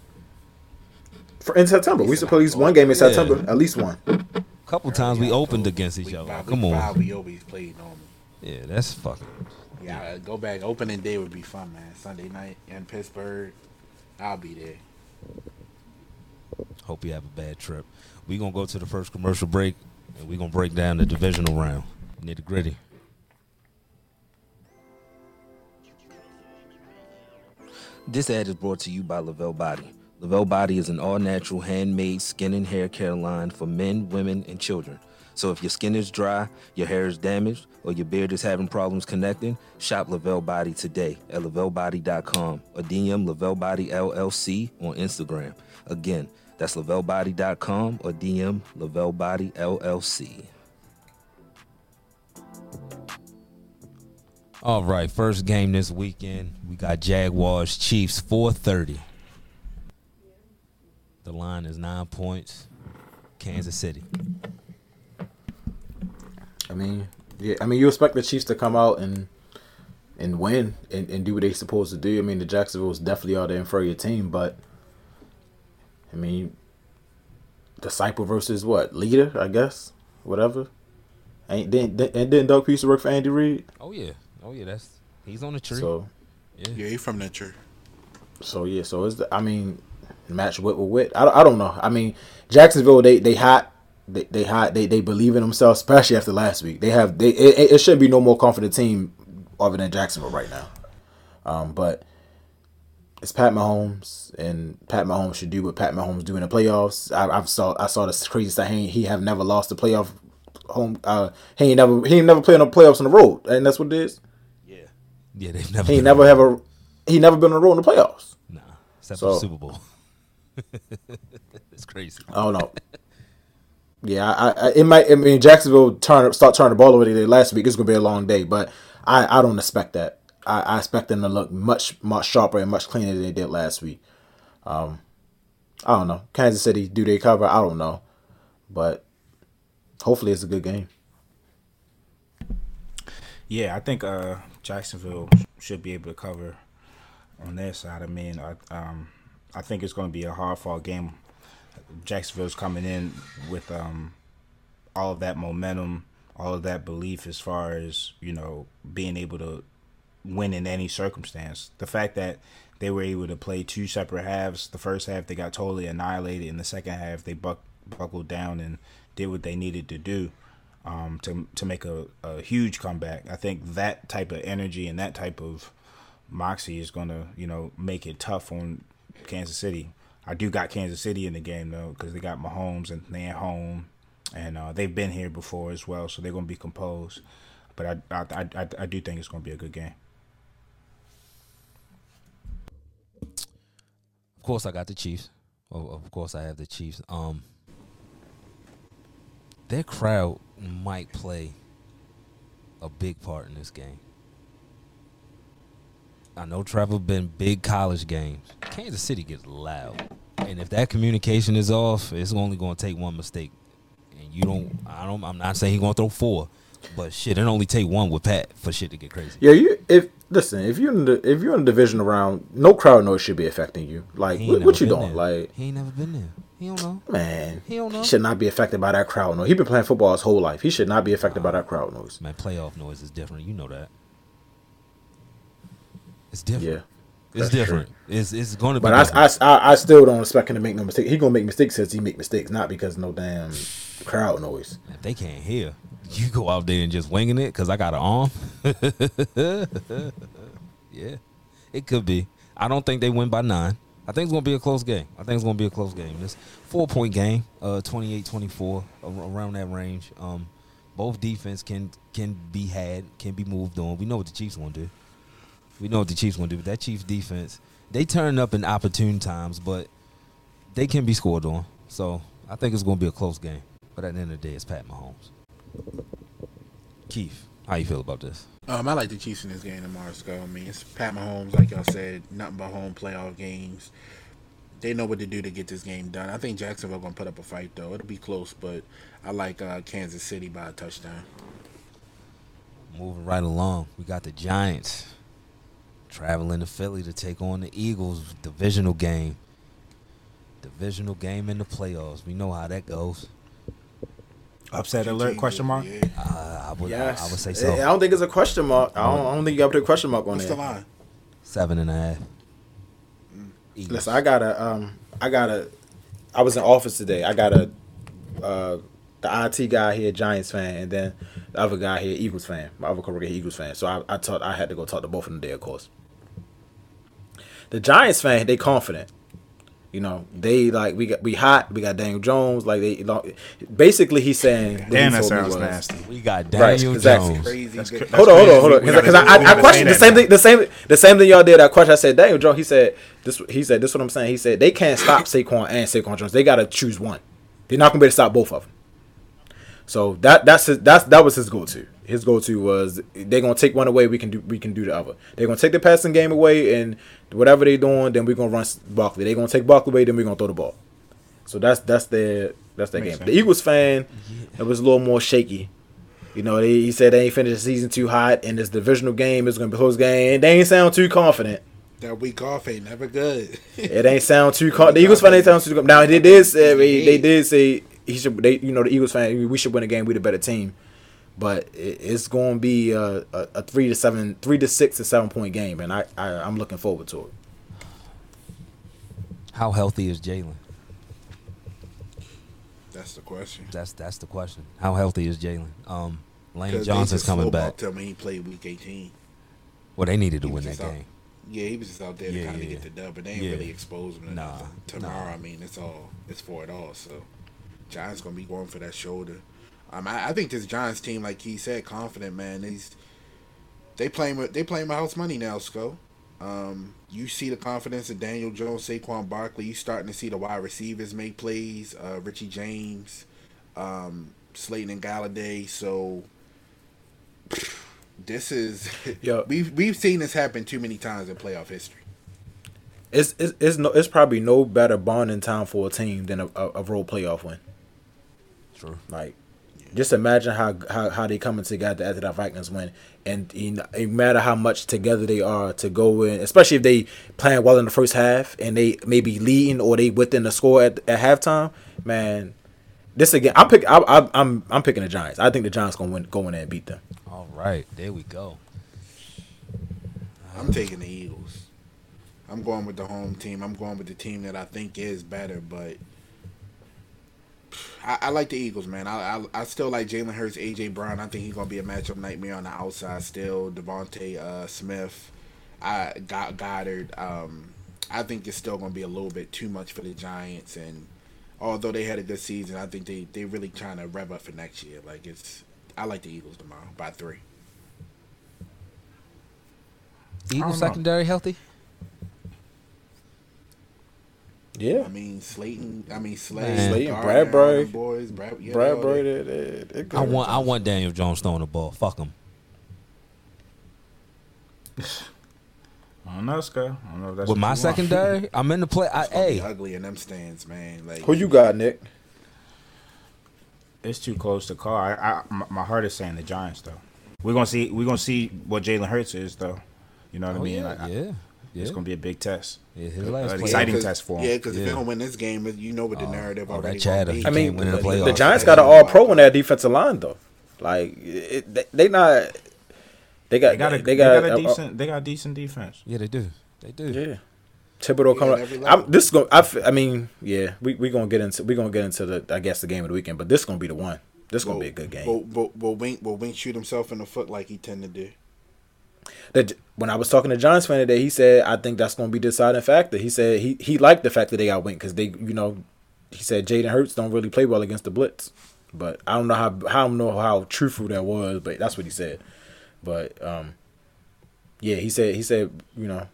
For, in September, we used to play at least one game in Yeah. September. At least one. A couple times we Yeah, opened against each other. five- Come on. Five, we always played normal. Yeah, that's fucking. Yeah, uh, go back. Opening day would be fun, man. Sunday night in Pittsburgh. I'll be there. Hope you have a bad trip. We're gonna go to the first commercial break, and we gonna break down the divisional round, nitty gritty. This ad is brought to you by Lavelle Body. Lavelle Body is an all-natural, handmade skin and hair care line for men, women, and children. So if your skin is dry, your hair is damaged, or your beard is having problems connecting, shop Lavelle Body today at lavellebody.com or DM Lavelle Body LLC on Instagram. Again, that's lavellebody.com or DM Lavelle Body LLC. All right, first game this weekend, we got Jaguars Chiefs 4:30. The line is 9 points. Kansas City. I mean, yeah. I mean, you expect the Chiefs to come out and and win and, and do what they're supposed to do. I mean, the Jacksonville's definitely are the inferior team, but I mean, disciple versus what leader? I guess whatever. Ain't didn't and didn't Doug used to work for Andy Reid? Oh yeah. Oh yeah, that's he's on the tree. So yeah. Yeah, he from that tree. so yeah. So it's the, I mean, match wit with wit. I, don't- I don't know. I mean, Jacksonville they they hot. They, they hot. They they believe in themselves, especially after last week. They have they it, it- should be no more confident team other than Jacksonville right now. Um, but it's Pat Mahomes, and Pat Mahomes should do what Pat Mahomes do in the playoffs. I, I've saw I saw this crazy stat. He, he have never lost a playoff home. Uh, he ain't never he ain't never played no playoffs on the road, and that's what it is. Yeah. Yeah, they've never He never have a he never been on the road in the playoffs. Nah. Except So- for the Super Bowl. it's crazy. I don't know. Yeah, I, I it might. I mean, Jacksonville turn start turning the ball over there last week. It's gonna be a long day, but I, I don't expect that. I, I expect them to look much much sharper and much cleaner than they did last week. Um, I don't know. Kansas City, do they cover? I don't know, but hopefully it's a good game. Yeah, I think uh, Jacksonville should be able to cover on their side. I mean, I um, I think it's going to be a hard fought game. Jacksonville's coming in with um, all of that momentum, all of that belief as far as you know being able to win in any circumstance. The fact that they were able to play two separate halves. The first half they got totally annihilated. In the second half they buck, buckled down and did what they needed to do um, to to make a, a huge comeback. I think that type of energy and that type of moxie is going to you know make it tough on Kansas City. I do got Kansas City in the game though because they got Mahomes and they're home, and uh, they've been here before as well, so they're to be composed. But I I, I, I do think it's to be a good game. Of course, I got the Chiefs. Oh, of course, I have the Chiefs. Um, their crowd might play a big part in this game. I know Trevor been big college games. Kansas City gets loud, and if that communication is off, it's only going to take one mistake. And you don't. I don't. I'm not saying he's going to throw four, but shit, it only take one with Pat for shit to get crazy. Yeah, you if listen if you're in the if you're in the division around, no crowd noise should be affecting you. Like what, what you doing? there. Like he ain't never been there. He don't know. man, He don't know. He should not be affected by that crowd noise. He been playing football his whole life. He should not be affected by that crowd noise. Man, playoff noise is different. You know that. It's different. Yeah. it's that's true. different. It's it's going to be. But I. I, I, I still don't expect him to make no mistake. He gonna make mistakes as he make mistakes, not because no damn crowd noise. if they can't hear, you go out there and just winging it because I got an arm. yeah, it could be. I don't think they win by nine. I think it's going to be a close game. I think it's going to be a close game. It's four point game, uh, 28-24, around that range. Um, both defense can can be had, can be moved on. We know what the Chiefs going to do. We know what the Chiefs going to do. But that Chiefs defense, they turn up in opportune times, but they can be scored on. So I think it's going to be a close game. But at the end of the day, it's Pat Mahomes. Keith, how you feel about this? Um, I like the Chiefs in this game tomorrow. Go. I mean, it's Pat Mahomes, like y'all said, nothing but home playoff games. they know what to do to get this game done. I think Jacksonville gonna put up a fight though. It'll be close, but I like uh, Kansas City by a touchdown. Moving right along, we got the Giants traveling to Philly to take on the Eagles. Divisional game. Divisional game in the playoffs. We know how that goes. Upset alert? Question mark. Yeah. Uh, I would, Yes. I would say so. I don't think it's a question mark. I don't, I don't think you got to put a question mark on What's there. the line? Seven and a half. Eagles. Listen, I got a um, I got a. I was in office today. I got a, uh, the IT guy here, Giants fan, and then the other guy here, Eagles fan. My other coworker, here, Eagles fan. So I, I thought I had to go talk to both of them today, of course. The Giants fan, they confident. You know, they like we got we hot. We got Daniel Jones. Like they, like, basically, he's saying. Damn, that sounds was- nasty. we got Right, Daniel exactly. Jones. Crazy. That's good- Hold on, hold on, hold on. Because I, we I, questioned the same that thing. The same, the same thing y'all did. I questioned. I said, Daniel Jones. He said this. He said this. Is what I'm saying. He said they can't stop Saquon and Saquon Jones. They got to choose one. They're not gonna be able to stop both of them. So that that's his, that's that was his go to. His go to was they're gonna take one away. We can do we can do the other. They're gonna take the passing game away and whatever they're doing, then we're gonna run Barkley. They're gonna take Barkley away, then we're gonna throw the ball. So that's that's their that's their Makes game. sense. The Eagles fan, it was a little more shaky. You know, they, he said they ain't finished the season too hot, and this divisional game is gonna be a close game. They ain't sound too confident. That week off ain't never good. It ain't sound too. Con- the Eagles fan ain't sound too. Com- now they did say they, they did say he should. They you know the Eagles fan we should win the game. We the better team, but it's going to be a, a, a three to seven, three to six to seven point game, and I, I I'm looking forward to it. How healthy is Jalen? That's the question. That's that's the question. How healthy is Jalen? Um, Lane 'Cause they Johnson's coming back. Tell me he played week 18. Well, they needed to He win that out- game. Yeah, he was just out there Yeah, to kind of yeah, get the dub, but they ain't yeah. really expose him to Nah, nothing. Tomorrow, nah. I mean, it's all it's for it all. So, John's gonna be going for that shoulder. Um, I, I think this Giants team, like he said, confident man. These they playing with they playing with house money now, Sco. Um, you see the confidence of Daniel Jones, Saquon Barkley. You starting to see the wide receivers make plays. Uh, Richie James, um, Slayton and Golladay. So this is Yo. we've we've seen this happen too many times in playoff history. It's it's it's, no, it's probably no better bonding time for a team than a, a, a road playoff win. True. Like, just imagine how how, how they coming together after that Vikings win, and you know, it matter how much together they are to go in, especially if they playing well in the first half and they maybe leading or they within the score at, at halftime. Man, this again, I'm pick I, I, I'm I'm picking the Giants. I think the Giants gonna win, go in there and beat them. All right, there we go. I'm taking the Eagles. I'm going with the home team. I'm going with the team that I think is better, but I, I like the Eagles, man. I, I I still like Jalen Hurts, AJ Brown. I think he's gonna be a matchup nightmare on the outside. Still, DeVonta uh, Smith, I got Goedert. Um, I think it's still gonna be a little bit too much for the Giants, and although they had a good season, I think they they really trying to rev up for next year. Like it's, I like the Eagles tomorrow by three. Eagles secondary healthy? Yeah, I mean Slayton. I mean Slay, Slayton, Gardner, Bradberry. boys, Brad, yeah, Brad all they- they- they. I want I want Daniel Jones throwing the ball. Fuck him. I don't know, Scott. I don't know if that's With my you want. secondary, I'm in the play. I, It's gonna be hey, ugly in them stands, man. Like Who you got, Nick? It's too close to call. I, I my, my heart is saying the Giants though. We're gonna see. We're gonna see what Jalen Hurts is though. You know what oh, I mean? yeah, Like, I- yeah, yeah. It's gonna be a big test. Yeah, his Uh, last uh, play- exciting cause, test for him. Yeah, because if Yeah. they don't win this game, you know what the Oh, narrative oh, that already. chatter. be. I mean, can't win the the, playoffs. the Giants got an All Pro on that defensive line though. Like it, they, they not. They got They got a, they got, a uh, uh, decent. They got decent defense. Yeah, they do. They do. Yeah. Thibodeaux Yeah, coming. at every up. level. I'm, this is going. I, f- I mean, yeah, we we gonna get into we gonna get into the I guess the game of the weekend, but this is gonna be the one. This is gonna be a good game. Will, will, will Wink will Wink shoot himself in the foot like he tend to do? The, when I was talking to Giants fan today, he said I think that's gonna be the deciding factor. He said he he liked the fact that they got Wink because they you know he said Jaden Hurts don't really play well against the blitz, but I don't know how I don't know how truthful that was, but that's what he said. But um, yeah, he said he said you know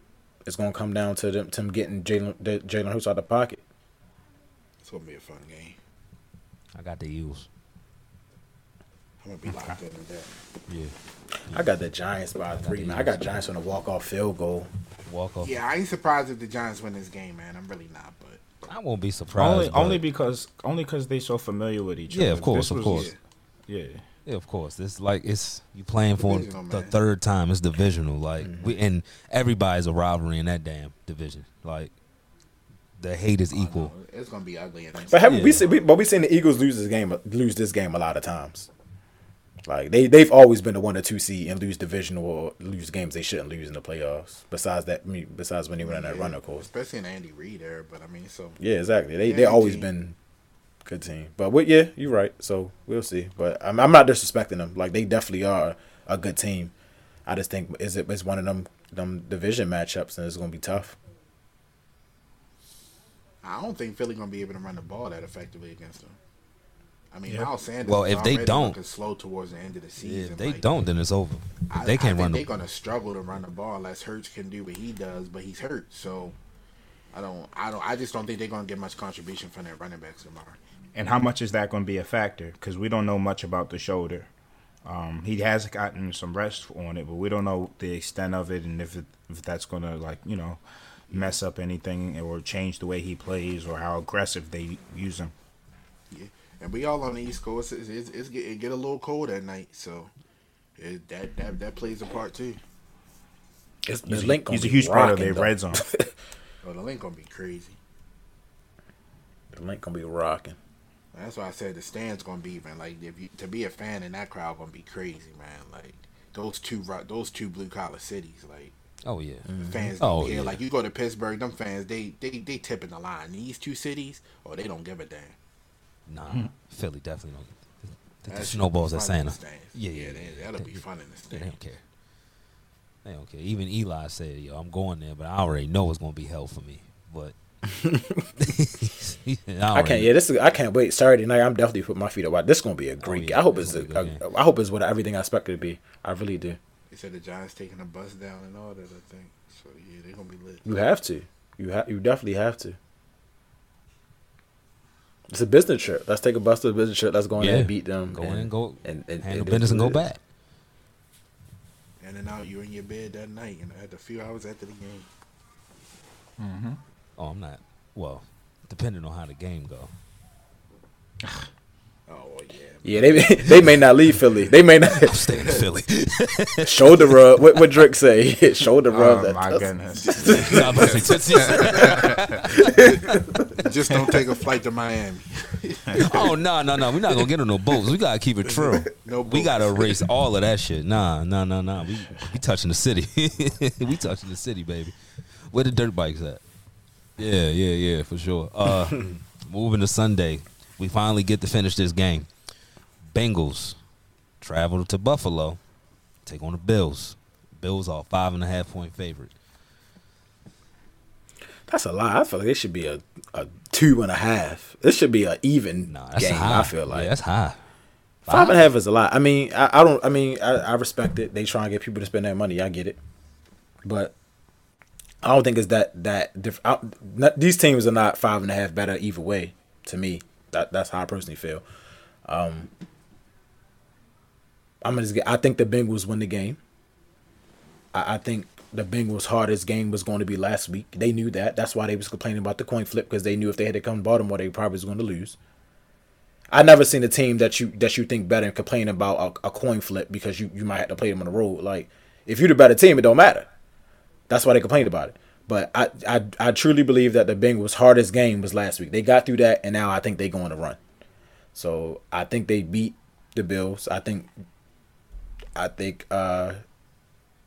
it's gonna come down to them, to them getting Jalen Jalen Hurts out the pocket. It's gonna be a fun game. I got the Eagles. I'm gonna be locked up in with that. Yeah. I got the Giants by three. Man. I got Giants on a walk off field goal. walk off. Yeah, I ain't surprised if the Giants win this game, man. I'm really not, but I won't be surprised. Only, only because only because they so familiar with each other. Yeah, of course, This of was- course. Yeah. Yeah, of course. It's like it's you playing for Divisional, the man. third time. It's divisional, like Mm-hmm. we and everybody's a rivalry in that damn division. Like the hate is equal. it's gonna be ugly. In But haven't we Yeah. seen? We, but we seen the Eagles lose this game, lose this game a lot of times. Like they they've always been the one or two seed and lose divisional or lose games they shouldn't lose in the playoffs. Besides that, besides when they went on that run, of course. especially in Andy Reid era. But I mean, so Yeah, exactly. They Yeah, they always team. been good team. But what? Yeah, you're right. So we'll see. But I'm, I'm not disrespecting them. Like they definitely are a good team. I just think is it it's one of them them division matchups and it's gonna be tough. I don't think Philly gonna be able to run the ball that effectively against them. I mean, Yeah. Miles Sanders. Well, if they don't- looking slow towards the end of the Yeah, season. if they like, don't, then it's over. If I, they can't I think run They're the gonna struggle to run the ball unless Hurts can do what he does, but he's hurt. So I don't. I don't. I just don't think they're gonna get much contribution from their running backs tomorrow. And how much is that going to be a factor? Because we don't know much about the shoulder. Um, he has gotten some rest on it, but we don't know the extent of it and if it, if that's going to like you know mess up anything or change the way he plays or how aggressive they use him. Yeah, and we all on the East Coast. It's, it's, it's get, it get a little cold at night, so it, that that that plays a part too. It's, He's, the a- Linc he's a huge part of rocking, their red zone. Oh, the Linc gonna be crazy. The Linc gonna be rocking. That's why I said the stands gonna be man. Like if you to be a fan in that crowd gonna be crazy, man. Like those two ro- those two blue collar cities, like Oh yeah. Mm-hmm. fans Oh, care. yeah. Like you go to Pittsburgh, them fans they they they tipping the line. These two cities, oh they don't give a damn. Nah, Hmm. Philly definitely don't. The, the That snowballs at fun in the Santa. Yeah, yeah, yeah, they, that'll be They- fun in the Yeah, they don't care. They don't care. Even Eli said, "Yo, I'm going there, but I already know it's gonna be hell for me." But I, I can't. Yeah, this is. I can't wait. Saturday night. I'm definitely putting my feet up. This is gonna be a great. yeah, game. I hope it's it's. gonna A, be a good a, I hope it's what everything I expected it to be. I really do. They said the Giants taking a bus down and all that. I think so. Yeah, they're gonna be lit. You have to. You have. You definitely have to. It's a business trip. Let's take a bus to a business trip. Let's go in there Yeah. and beat them. Go in and go and, and handle and business and go it. back. In and out, you're in your bed that night, and at a few hours after the game. Mm-hmm. Oh, I'm not. Well, depending on how the game go. Oh well, yeah. Yeah, they they may not leave Philly. They may not I'm staying in Philly. shoulder rub. What what Drake say? shoulder rub. Oh my that's- goodness! I'm about to say Tootsies. Just don't take a flight to Miami. oh no no no! We're not gonna get on no boats. We gotta keep it true. No we gotta erase all of that shit. Nah nah nah nah. We we touching the city. we touching the city, baby. Where the dirt bikes at? Yeah yeah yeah for sure. Uh, moving to Sunday, we finally get to finish this game. Bengals travel to Buffalo, take on the Bills. Bills are five and a half point favorite. That's a lot. I feel like it should be a, a two and a half. This should be an even Nah, that's game. high. I feel like yeah, that's high. Five? five and a half is a lot. I mean, I, I don't. I mean, I, I respect it. They try and get people to spend their money. I get it, but I don't think it's that that different. These teams are not five and a half better either way. To me, that that's how I personally feel. Um, I'm gonna just get. I think the Bengals win the game. I, I think the Bengals' hardest game was going to be last week. They knew that. That's why they was complaining about the coin flip because they knew if they had to come to Baltimore, they probably was going to lose. I never seen a team that you that you think better and complain about a, a coin flip because you, you might have to play them on the road. Like if you're the better team, it don't matter. That's why they complained about it. But I, I I truly believe that the Bengals' hardest game was last week. They got through that, and now I think they going to run. So I think they beat the Bills. I think I think uh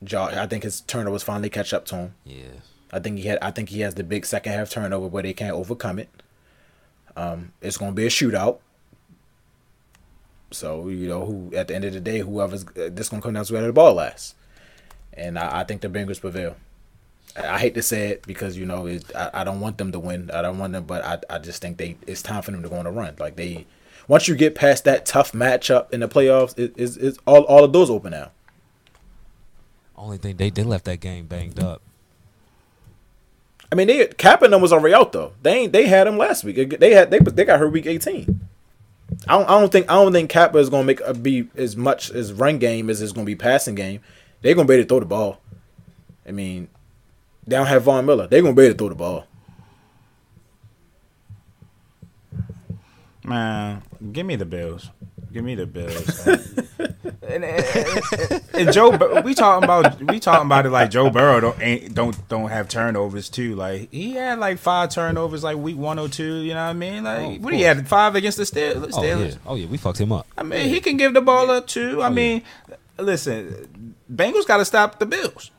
Josh I think his turnovers finally catch up to him. Yeah. I think he had I think he has the big second half turnover where they can't overcome it. Um it's going to be a shootout. So, you know, who at the end of the day whoever's uh, this going to come down to where the ball lasts. And I, I think the Bengals prevail. I, hate to say it because you know it, I, I don't want them to win. I don't want them, but I, I just think they it's time for them to go on a run. Like they, once you get past that tough matchup in the playoffs, it, it's, it's all all of those open now. Only thing they they left that game banged up. I mean, they Kaepernick was already out though. They ain't, they had them last week. They had they they got her week eighteen. I don't, I don't think I don't think Cappa is gonna make a, be as much as run game as it's gonna be passing game. They're gonna be able to throw the ball. I mean, They don't have Von Miller. They're gonna be able to throw the ball. Man, give me the Bills. Give me the Bills. and, and, and, and Joe, we talking about we talking about it like Joe Burrow don't ain't, don't don't have turnovers too. Like he had like five turnovers like week one or two. You know what I mean? Like Oh, what he had five against the Steelers. Oh yeah, oh yeah, we fucked him up. I mean, he can give the ball up too. I oh, mean, listen, Bengals got to stop the Bills.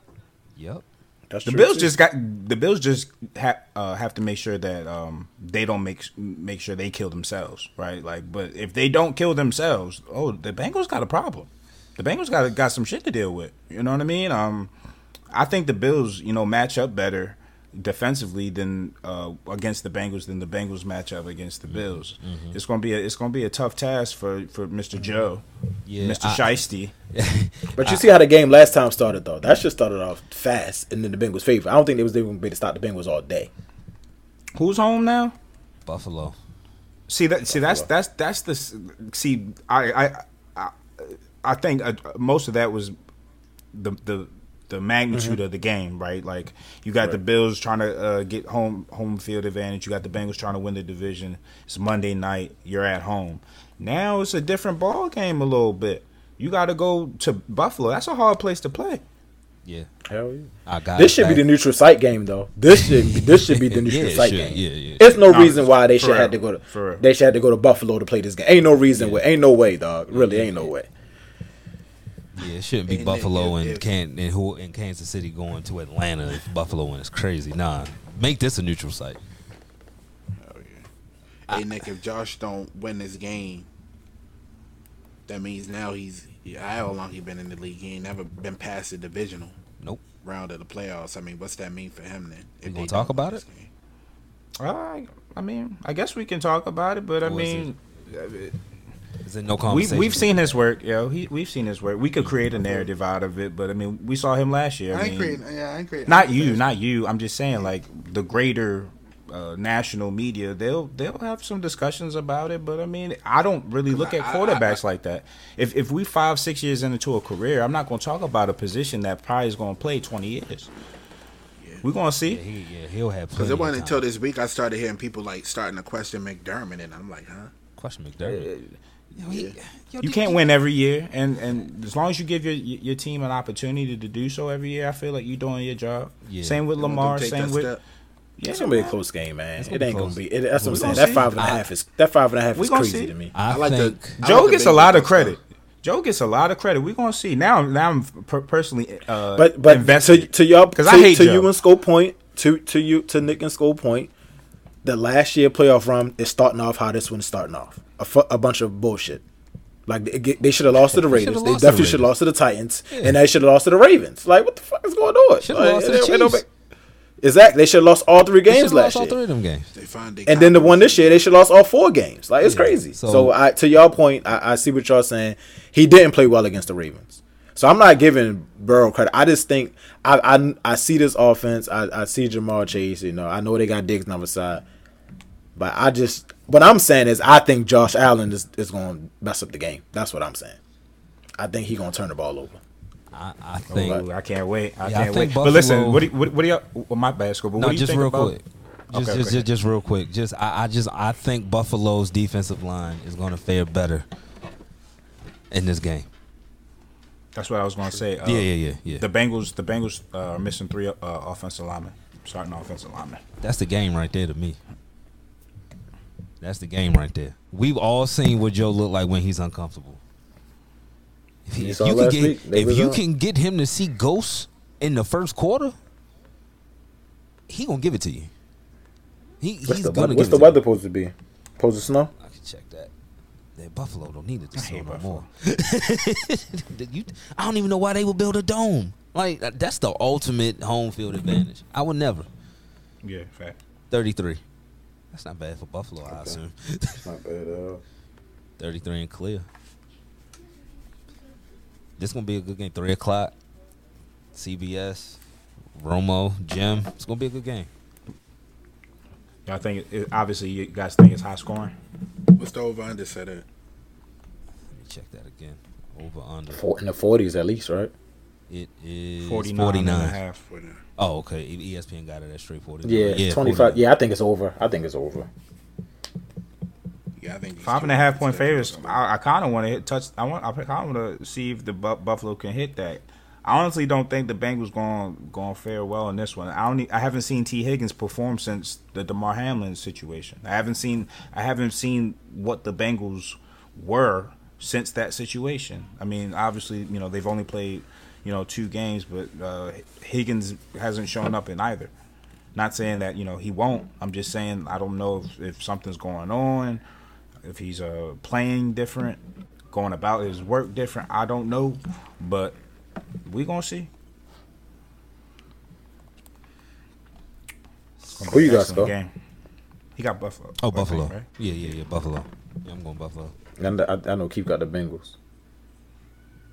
Yep. That's The Bills too. just got the Bills just ha- uh, have to make sure that um, they don't make make sure they kill themselves, right? Like, but if they don't kill themselves, oh, the Bengals got a problem. The Bengals got got some shit to deal with. You know what I mean? Um, I think the Bills, you know, match up better defensively than uh, against the Bengals than the Bengals match up against the Bills. It's gonna be a, it's gonna be a tough task for for Mister Joe, Yeah, Mister I- Shiesty. But you see how the game last time started though. That just started off fast and then the Bengals favor. I don't think they was they gonna be to stop the Bengals all day. Who's home now? Buffalo. See that? See that's that's that's the see. I I I, I think uh, most of that was the the the magnitude of the game, right? Like you got the Bills trying to uh, get home home field advantage. You got the Bengals trying to win the division. It's Monday night. You're at home. Now it's a different ball game a little bit. You got to go to Buffalo. That's a hard place to play. Yeah, Hell yeah. I got. This it should be the neutral site game though. This should be, this should be the neutral Yeah, site should. game. Yeah, yeah. It's no No, reason why they for should have to go to they should have to go to Buffalo to play this game. Ain't no reason way. Ain't no way, dog. Really, ain't no way. Yeah, it shouldn't be And Buffalo if- and if- Can and who in Kansas City going to Atlanta if Buffalo and it's crazy. Nah, make this a neutral site. Oh yeah. Hey Nick, if Josh don't win this game, that means now he's yeah, how long he been in the league? He ain't never been past the divisional Nope. round of the playoffs. I mean, what's that mean for him then? We if gonna talk about it? game? Uh, I mean, I guess we can talk about it, but I Or is mean. Is it no We, conversation? we've seen his work, yo. He, we've seen his work. We could create a narrative out of it, but I mean, we saw him last year. I, I ain't mean, creating. Yeah, I ain't creating. not you, not you. I'm just saying, like the greater uh, national media, they'll they'll have some discussions about it. But I mean, I don't really look at I- I- quarterbacks like that. If if we five six years into a career, I'm not going to talk about a position that probably is going to play 20 years. We're going to see. Yeah, he, yeah, he'll have. Because it wasn't until this week I started hearing people like starting to question McDermott, and I'm like, huh? question McDermott. Yo, he- yo, You can't win every year, and and as long as you give your your team an opportunity to do so every year, I feel like you're doing your job. Yeah. Same with You want them Lamar. Same with step? yeah, It's gonna be a close game, man. It be ain't gonna be. It, that's what I'm saying. gonna That see. five and a I- half is that five and a half We is crazy see. to me. I, I like the- think I Joe like gets the a lot of credit. stuff. Joe gets a lot of credit. We're gonna see now. Now I'm per- personally, uh, But but to, invested. to y'all 'Cause to, I hate to Joe. you and Skull Point to to you to Nick and Skull Point, the last year playoff run is starting off how this one's starting off. A, fu- a bunch of bullshit. Like they, they should have lost to the Raiders. They lost to the definitely should have lost to the Titans, Yeah. and they should have lost to the Ravens. Like what the fuck is going on? Shoulda Like, lost to the don't- it don't Chiefs. make- Exactly. They should have lost all three games should've last lost all three of them games. They find they And then the one this year, they should have lost all four games. Like it's Yeah, crazy. so- So, I, to y'all point, I, I see what y'all saying. He didn't play well against the Ravens. So I'm not giving Burrow credit. I just think I I, I see this offense. I, I see Ja'Marr Chase. You know, I know they got Diggs on the side, but I just what I'm saying is I think Josh Allen is, is going to mess up the game. That's what I'm saying. I think he's going to turn the ball over. I, I think. Ooh, I can't wait. I Yeah, can't think wait. but listen, what do you, what, what do you? Well, my bad, Scoop, but no, what do you just think real about? quick. Just, Okay, just, okay. just, just real quick. Just, I, I just, I think Buffalo's defensive line is going to fare better in this game. That's what I was going to say. Uh, yeah, yeah, yeah, yeah. The Bengals, the Bengals uh, are missing three uh, offensive linemen, starting offensive linemen. That's the game right there to me. That's the game right there. We've all seen what Joe look like when he's uncomfortable. If, he- You if you can get, week, if you can get him to see ghosts in the first quarter, he gonna give it to you. He, What's he's the, gonna weather, what's give the it weather supposed to be? Supposed to snow? I can check that. That Buffalo don't need it to snow no Buffalo. more. You- I don't even know why they would build a dome. Like that's the ultimate home field advantage. I would never. Yeah, fact. Thirty-three. That's not bad for Buffalo. I assume. Not bad at all. 33 and clear. This gonna be a good game. Three o'clock. CBS, Romo, Jim. It's gonna be a good game. I think it, obviously you guys think it's high scoring. What's the over under set at? Let me check that again. Over under. Four, in the 40s at least, right? It is 49, 49. and a half. For the- Oh, okay. E- ESPN got it at straight 49. Yeah, yeah twenty five. Yeah, I think it's over. I think it's over. Yeah, I think these Five two and a half point teams- favorites. I, I kind of want to hit touch. I want. I kind of want to see if the Bu- Buffalo can hit that. I honestly don't think the Bengals going going fare well in this one. I don't. I haven't seen Tee Higgins perform since the Damar Hamlin situation. I haven't seen. I haven't seen what the Bengals were since that situation. I mean, obviously, you know they've only played you know two games, but uh, Higgins hasn't shown up in either. Not saying that you know he won't. I'm just saying I don't know if, if something's going on, if he's uh playing different, going about his work different. I don't know, but we gonna see. Gonna Who you got, excellent Skull? Game. He got Buffalo. Oh, I think, Buffalo. right? Yeah, yeah, yeah. Buffalo. Yeah, I'm going Buffalo. And I, I know Keith got the Bengals.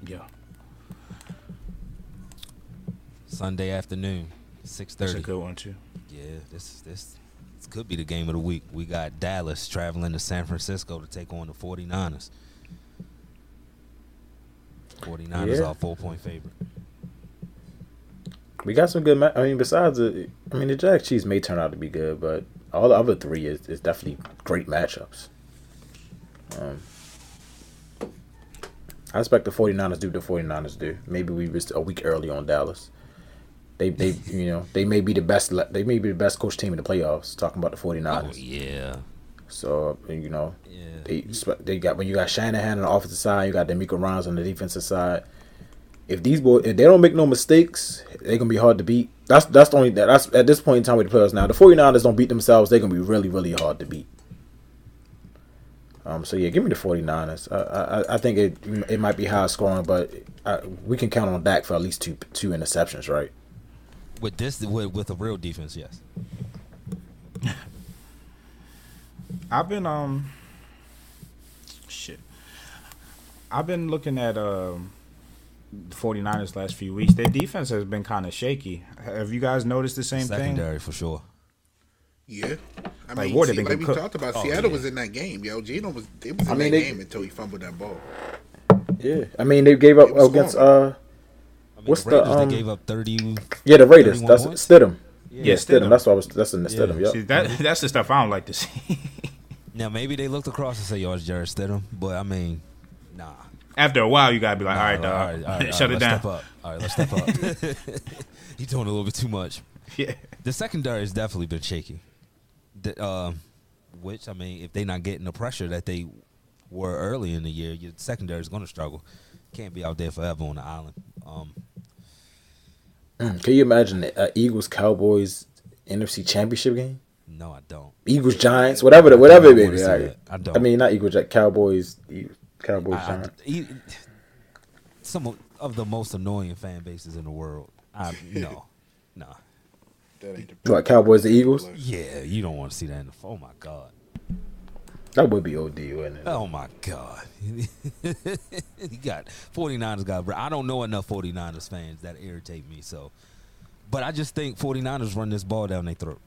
Yeah, Sunday afternoon, that's a 6:30. good one too. Yeah, this this this could be the game of the week. We got Dallas traveling to San Francisco to take on the 49ers. 49ers Yeah. are four point favorite. We got some good. Ma- I mean, besides the, I mean, the Jack Cheese may turn out to be good, but all the other three is, is definitely great matchups. Um, I expect the 49ers do what the 49ers do. Maybe we was a week early on Dallas. They they you know they may be the best they may be the best coach team in the playoffs. Talking about the 49ers. Oh yeah, So you know yeah. they they got when you got Shanahan on the offensive side, you got DeMeco Ryans on the defensive side. If these boys if they don't make no mistakes, they're gonna be hard to beat. That's that's the only that's at this point in time with the players now. The 49ers don't beat themselves, they're gonna be really, really hard to beat. Um so yeah, give me the 49ers. I I, I think it it might be high scoring, but I, we can count on Dak for at least two two interceptions, right? With this, with, with a real defense, yes. I've been um shit. I've been looking at um the 49ers last few weeks. Their defense has been kind of shaky. Have you guys noticed the same thing? Secondary for sure. Yeah. I Like, mean, Ward see, like we cooked. talked about, Oh, Seattle yeah. was in that game, yo. Geno was, it was in I mean, that they- game until he fumbled that ball. Yeah. I mean they gave up against scoring. uh I mean, What's the the, Raiders? um, they gave up thirty. yeah the Raiders. That's points? Stidham. Yeah, Yeah, Stidham. Stidham. That's what I was that's in the Yeah. Stidham, yep. See, that that's the stuff I don't like to see. Now maybe they looked across and say, "Yo, it's Jarrett Stidham," but I mean, nah. After a while, you gotta be like, all right, Nah, dog, all right, all right, shut all it down. Let's step up. All right, let's step up. He's doing a little bit too much. Yeah. The secondary has definitely been shaky. The, um, which I mean, if they're not getting the pressure that they were early in the year, your secondary is going to struggle. Can't be out there forever on the island. Um, Mm, Can you imagine the uh, Eagles Cowboys NFC Championship game? no, I don't. Eagles Giants, whatever the whatever it don't may be. like. I don't. I mean, not Eagles, Gi- Cowboys, Eagles, Cowboys I- I- Giants. e- some of, of the most annoying fan bases in the world. I no, no. That ain't the What Cowboys, the Eagles? Yeah, you don't want to see that in the. Oh my god. That would be OD, wouldn't it? Oh my God. he got 49ers got I don't know enough 49ers fans that irritate me so but I just think 49ers run this ball down their throat.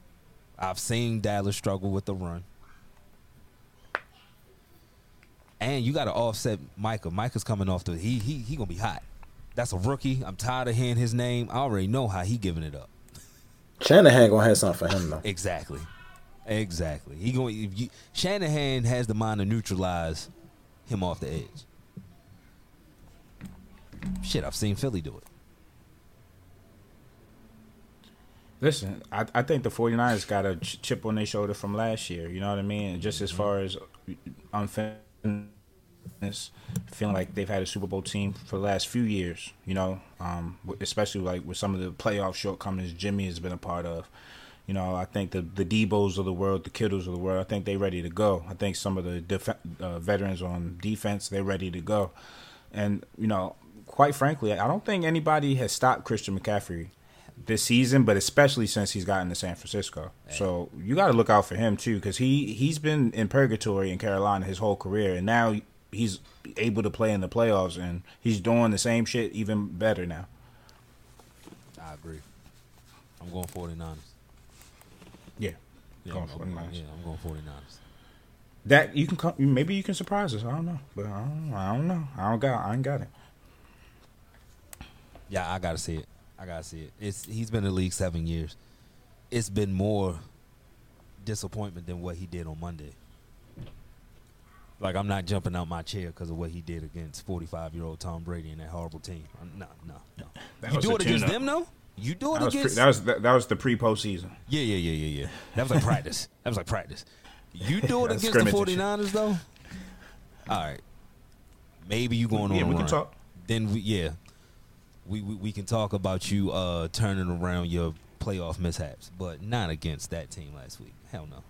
I've seen Dallas struggle with the run. And you got to offset Micah. Micah's coming off the he he he going to be hot. That's a rookie. I'm tired of hearing his name. I already know how he giving it up. Shanahan gonna have something for him though. Exactly. Exactly. He going you Shanahan has the mind to neutralize him off the edge. Shit, I've seen Philly do it. Listen, I, I think the 49ers got a ch- chip on their shoulder from last year. You know what I mean? Just as far as unfairness, feeling like they've had a Super Bowl team for the last few years. You know, um, especially like with some of the playoff shortcomings Jimmy has been a part of. You know, I think the the Deebo's of the world, the Kittles of the world, I think they're ready to go. I think some of the def- uh, veterans on defense, they're ready to go. And you know, quite frankly, I don't think anybody has stopped Christian McCaffrey this season, but especially since he's gotten to San Francisco. So you got to look out for him too, because he he's been in purgatory in Carolina his whole career, and now he's able to play in the playoffs, and he's doing the same shit even better now. I agree. I'm going 49ers. Yeah, Yeah, Going I'm, 49ers. yeah, I'm going 49ers. that you can come. Maybe you can surprise us. I don't know, but I don't, I don't know. I don't got. I ain't got it. Yeah, I gotta see it. I gotta see it. It's he's been in the league seven years. It's been more disappointment than what he did on Monday. Like I'm not jumping out my chair because of what he did against 45 year old Tom Brady and that horrible team. No, no, no. That You do it against them though. You do it That was, pre- against. that was that, that was the pre postseason. yeah, yeah, yeah, yeah, yeah. That was like practice. That was like practice. You do it against the scrimmage and 49ers though. All right. Maybe you going on Yeah, we can talk. Then we yeah. We, we we can talk about you uh turning around your playoff mishaps, but not against that team last week. Hell no.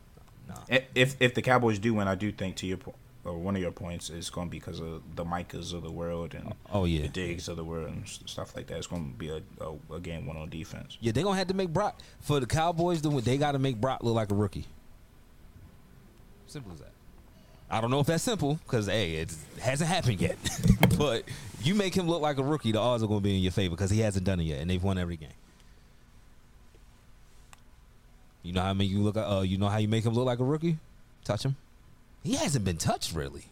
Nah. If if the Cowboys do win, I do think to your po- or one of your points is going to be because of the Micahs of the world and Oh yeah. the Diggs of the world and stuff like that. It's going to be a, a, a game one on defense. Yeah, they're gonna have to make Brock for the Cowboys to win. They got to make Brock look like a rookie. Simple as that. I don't know if that's simple because hey, it hasn't happened yet. but you make him look like a rookie, the odds are gonna be in your favor because he hasn't done it yet, and they've won every game. You know how I make you look? Uh, you know how you make him look like a rookie? Touch him. He hasn't been touched really.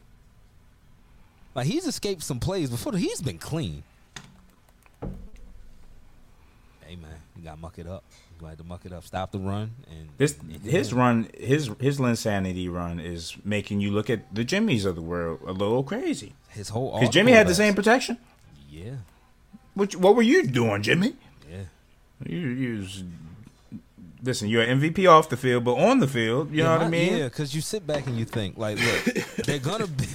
Like he's escaped some plays before. He's been clean. Hey man, you gotta muck it up. You gonna muck it up. Stop the run and This and- his run, his his insanity run is making you look at the Jimmys of the world a little crazy. his whole Because Jimmy had the same protection. Yeah, What you- what were you doing, Jimmy? yeah. You, you was, listen, you're an MVP off the field, but on the field, you know what I mean? Yeah, because you sit back and you think, like, look, they're gonna be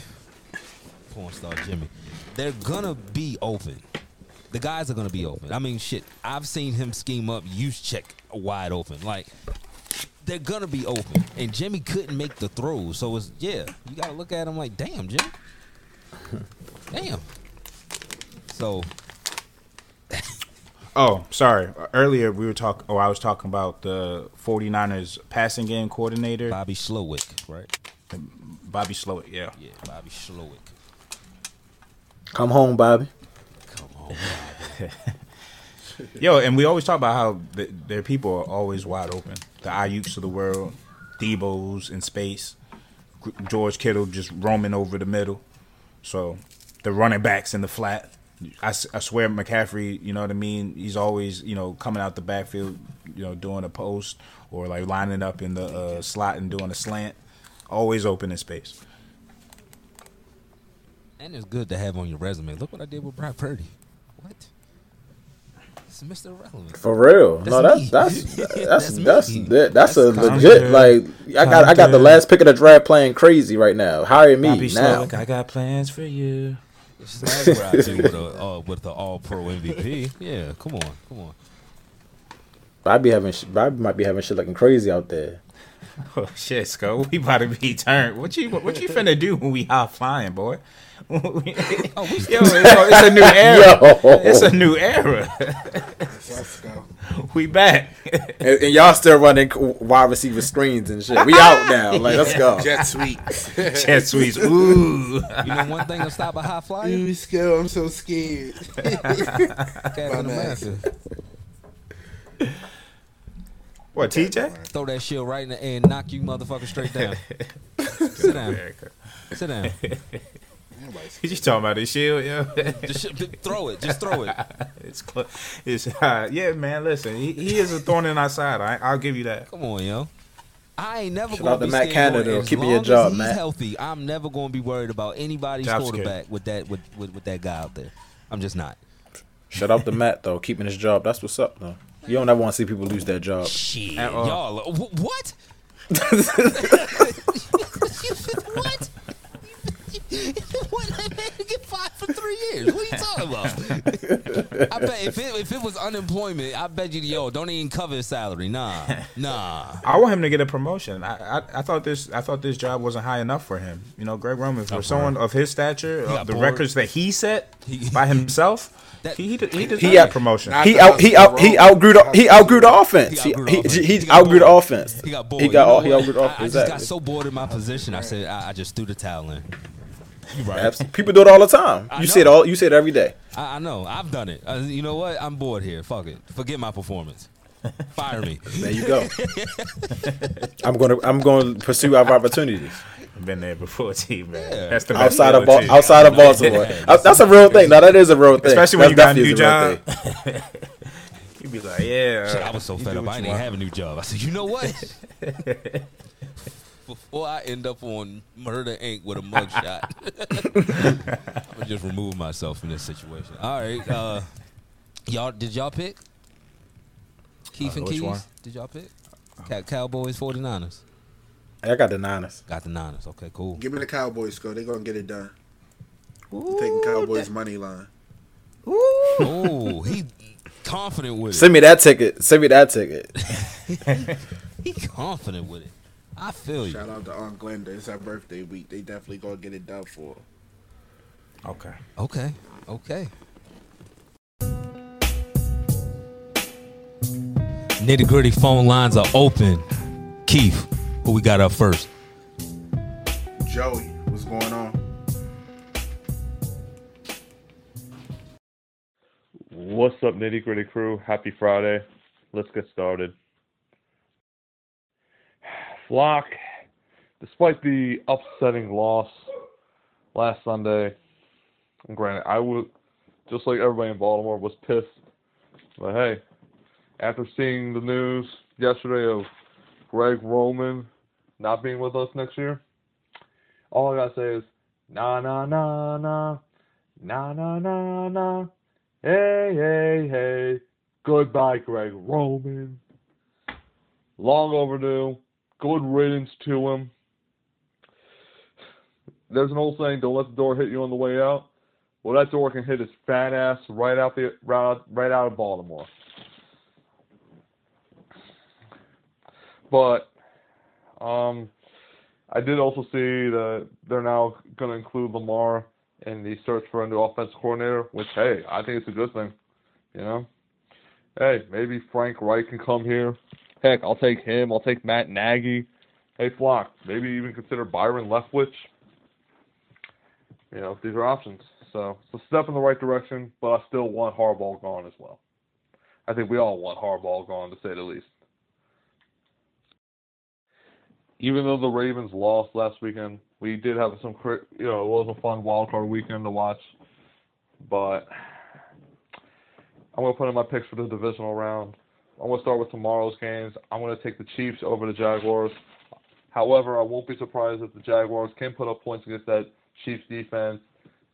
porn star Jimmy. They're gonna be open. The guys are gonna be open. I mean, shit. I've seen him scheme up Juszczyk wide open. Like, they're gonna be open, and Jimmy couldn't make the throws. So it's yeah, you gotta look at him like, damn, Jimmy, damn. So Oh, sorry. Earlier we were talking. Oh, I was talking about the 49ers passing game coordinator, Bobby Slowik, right? Bobby Slowik. Yeah. Yeah, Bobby Slowik. Come home, Bobby. Come on. Yo, and we always talk about how th- their people are always wide open. The Aiyuks of the world, Deebo's in space, George Kittle just roaming over the middle. So the running backs in the flat. I, s- I swear McCaffrey, you know what I mean? He's always, you know, coming out the backfield, you know, doing a post or like lining up in the uh, slot and doing a slant. Always open in space. And it's good to have on your resume. Look what I did with Brad Purdy. What? This is Mr. Irrelevant. For real. That's no, me. that's that's that's That's that's that- that's, a That's legit like I got I got the last pick of the draft playing crazy right now. Hire me Bobby now. Slowik, I got plans for you. That's what I with a uh, with the All Pro MVP. Yeah, come on, come on. Bobby having sh- Bobby might be having shit looking crazy out there. Oh shit, Sco, we about to be turned. What you what you finna do when we high flying, boy? Oh, yo, it's, it's a new era. Yo. It's a new era. Let's go. we back. And, and y'all still running wide receiver screens and shit. We out now. Like let's go. Jet sweeps. Jet sweeps. Ooh. You know one thing to stop a high flyer? Ooh, Skill, I'm so scared. Captain My America. What, TJ? Throw that shit right in the air and knock you motherfucker straight down. Sit down. Sit down. You talking about his shield, yeah? Just throw it. Just throw it. it's cl- it's uh, yeah, man. Listen, he, he is a thorn in our side. I, I'll give you that. Come on, yo. I ain't never Shout gonna out to be Matt standing Canada, on- as keeping your long as job, he's Matt. healthy. I'm never gonna be worried about anybody's Job quarterback with that with, with with that guy out there. I'm just not. Shut up to Matt though, keeping his job. That's what's up though. You don't ever want to see people lose their job. Shit, At all. y'all. wh- What? what? what? That man get five for three years. What are you talking about? I bet if it, if it was unemployment, I bet you, yo, don't even cover his salary. Nah, nah. I want him to get a promotion. I, I I thought this I thought this job wasn't high enough for him. You know, Greg Roman for someone of his stature, of the bored. records that he set by himself, That- he he, de- he He a promotion. Not He out he out he outgrew the he outgrew the offense. He He outgrew the offense. he, He got outgrew the bored. offense. He got bored. He You know all he outgrew the I, offense. I just got so bored in my position. I said, I, I just threw the towel in. You right. Abs- People do it all the time. I You see it all. You see it every day. I, I know. I've done it. Uh, you know what? I'm bored here. Fuck it. Forget my performance. Fire me. There you go. I'm gonna I'm going to pursue other opportunities. I've been there before, T man. Yeah. That's the outside of feeling, Ba- outside of Baltimore. Uh, That's a real thing. Now that is a real thing. Especially when That's you got a new real job. thing. You'd be like, yeah. Shit, I was so fed up. I you didn't want. have a new job. I said, you know what? Before I end up on Murder Inc. with a mugshot, I'm gonna just remove myself from this situation. All right, uh, y'all, did y'all pick Keith Uh, and which Keys? one? Did y'all pick Cow- Cowboys 49ers? I got the Niners. Got the Niners. Okay, cool. Give me the Cowboys, go. They're gonna get it done. I'm taking Cowboys money line. Oh, he confident with it. Send me that ticket. Send me that ticket. He confident with it. I feel you. Shout out to Aunt Glenda. It's her birthday week. They definitely gonna get it done for her. Okay. Okay. Okay. Nitty gritty phone lines are open. Keith, who we got up first? Joey, what's going on? What's up, nitty gritty crew? Happy Friday. Let's get started. Flock, despite the upsetting loss last Sunday, and granted, I would, just like everybody in Baltimore, was pissed. But hey, after seeing the news yesterday of Greg Roman not being with us next year, all I gotta say is, nah, nah, nah, nah, nah, nah, nah, nah. Hey, hey, hey. Goodbye, Greg Roman. Long overdue. Good riddance to him. There's an old saying, don't let the door hit you on the way out. Well, that door can hit his fat ass right out the right right out of Baltimore. But um, I did also see that they're now going to include Lamar in the search for a new offensive coordinator, which, hey, I think it's a good thing. You know? Hey, maybe Frank Reich can come here. Heck, I'll take him. I'll take Matt Nagy. Hey, Flock, maybe even consider Byron Leftwich. You know, these are options. So it's a step in the right direction, but I still want Harbaugh gone as well. I think we all want Harbaugh gone, to say the least. Even though the Ravens lost last weekend, we did have some, you know, it was a fun wild card weekend to watch. But I'm going to put in my picks for the divisional round. I'm going to start with tomorrow's games. I'm going to take the Chiefs over the Jaguars. However, I won't be surprised if the Jaguars can put up points against that Chiefs defense,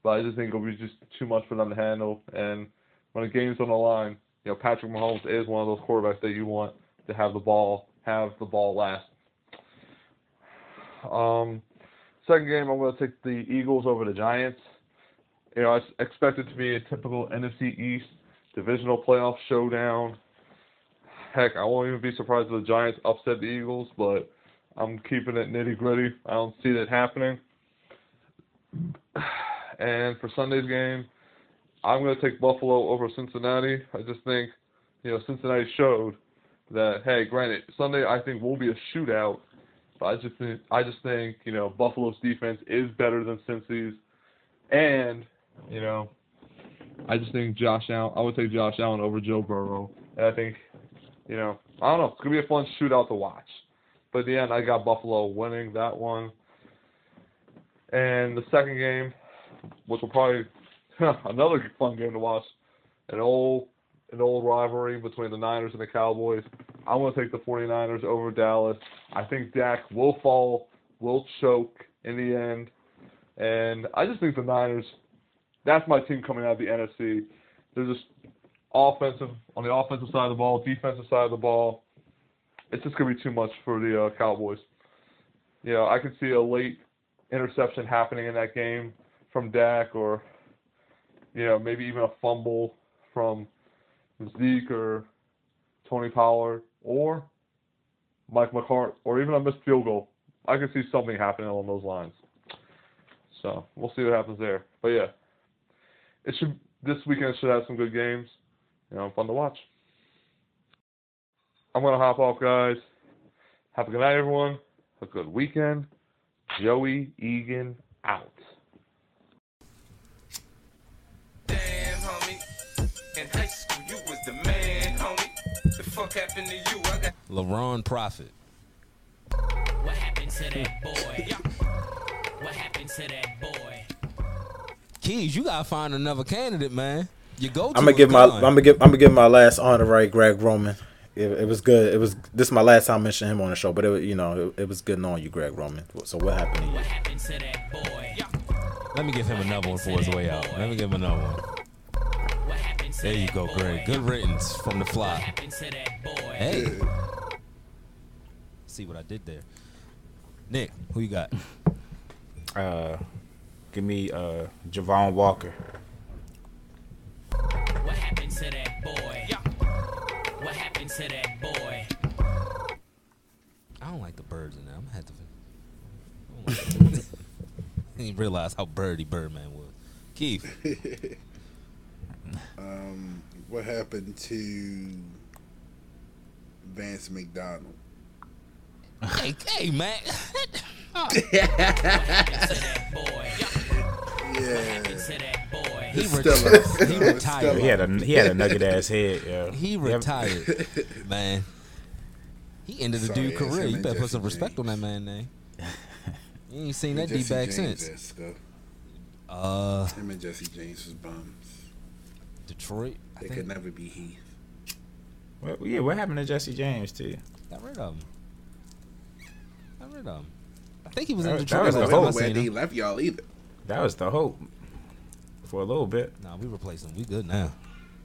but I just think it'll be just too much for them to handle. And when a game's on the line, you know, Patrick Mahomes is one of those quarterbacks that you want to have the ball, have the ball last. Um, second game, I'm going to take the Eagles over the Giants. You know, I expect it to be a typical NFC East divisional playoff showdown. Heck, I won't even be surprised if the Giants upset the Eagles, but I'm keeping it nitty gritty. I don't see that happening. And for Sunday's game, I'm going to take Buffalo over Cincinnati. I just think, you know, Cincinnati showed that hey, granted, Sunday I think will be a shootout, but I just think I just think you know Buffalo's defense is better than Cincy's, and you know, I just think Josh Allen. I would take Josh Allen over Joe Burrow, and I think, you know, I don't know, it's gonna be a fun shootout to watch. But at the end, I got Buffalo winning that one. And the second game, which will probably another fun game to watch, an old an old rivalry between the Niners and the Cowboys. I'm going to take the 49ers over Dallas. I think Dak will fall, will choke in the end. And I just think the Niners, that's my team coming out of the NFC. They're just offensive, on the offensive side of the ball, defensive side of the ball. It's just to be too much for the uh, Cowboys. You know, I could see a late interception happening in that game from Dak or, you know, maybe even a fumble from Zeke or Tony Pollard or Mike McCart or even a missed field goal. I could see something happening along those lines. So we'll see what happens there. But yeah, it should this weekend should have some good games. You know, fun to watch. I'm gonna hop off, guys. Have a good night, everyone. Have a good weekend. Joey Egan out. Damn, homie. In high school, you was the man, homie. The fuck happened to you? I got LaRon Profit. What happened to that boy? What happened to that boy? Keys, you gotta find another candidate, man. You go. I'm gonna give my I'm gonna give I'm gonna give my last honor right, Greg Roman. It, it was good. It was this is my last time mentioning him on the show, but it was- you know it, it was good knowing you, Greg Roman. So what happened to you? Let me give him another one for his way out. Let me give him another one. There you go, Greg. Good riddance from the fly. Hey. See what I did there. Nick, who you got? Uh, give me uh Javon Walker. What happened to that boy? What happened to that boy? I don't like the birds in there. I'm gonna have to. I don't like I didn't realize how birdy Birdman was. Keith, Um, what happened to Vance McDonald? hey, hey, man. Yeah, He, It's reti- still us. he retired. He had a he had a nugget ass head. Yeah. He retired, man. He ended the dude career. him You and better put some respect James. on that man name. You ain't seen that D back since. esque, though. Uh, Him and Jesse James was bums. Detroit. I They think could never be Heath. Well, yeah. What happened to Jesse James too? got rid of him. Got rid of him. I think he was in That- that was the time I hope. where seen they left y'all either. That was the hope for a little bit. Nah, we replaced them. We good now.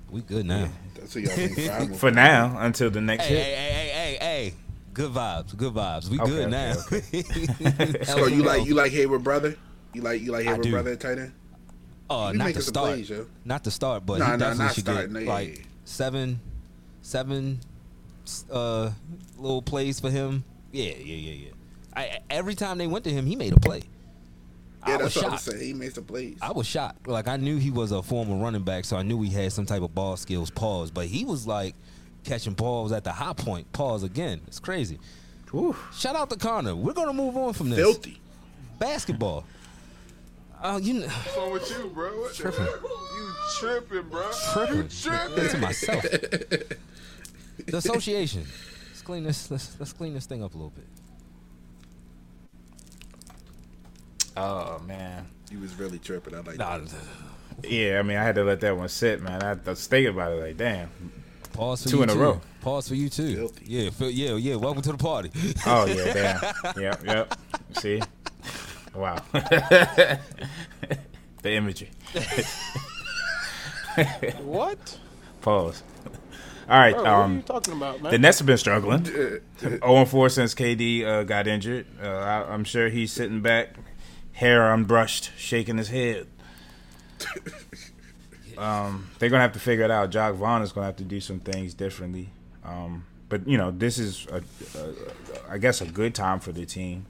We good now. That's what y'all think. For now, until the next Hey, hit. hey, hey, hey, hey, hey. Good vibes. Good vibes. We Okay, good okay, now. So you like you like Heyward brother? You like you like I Heyward brother at tight end? Uh, not making to start. plays, yo. Not to start, but Nah, he nah, definitely not should starting. get No, yeah, like yeah, yeah. seven, seven, uh, little plays for him. Yeah, yeah, yeah, yeah. I, every time they went to him, he made a play. Yeah, I was that's what I'm shocked. saying. He made some plays. I was shocked. Like I knew he was a former running back, so I knew he had some type of ball skills. Pause, but he was like catching balls at the high point. Pause again. It's crazy. Whew. Shout out to Connor. We're gonna move on from this Filthy. basketball. Oh, you know, What's wrong with you, bro? What Tripping. fuck? You tripping, bro? tripping You tripping? to myself. The association. Let's clean this. Let's let's clean this thing up a little bit. Oh man. He was really tripping. I like Nah, that. Yeah, I mean, I had to let that one sit, man. I had to think about it. Like, damn. pause for Two you in a too. row. Pause for you too. Filthy. Yeah, Phil- yeah, yeah. Welcome to the party. Oh yeah, damn. yep, yep. See. Wow. the imagery. What? Pause. All right. Bro, what are you um, talking about, man? the Nets have been struggling. 0 4 since KD uh, got injured. Uh, I, I'm sure he's sitting back, hair unbrushed, shaking his head. Um, they're gonna have to figure it out. Jacque Vaughn is gonna have to do some things differently. Um, but you know, this is, a, a, I guess, a good time for the team.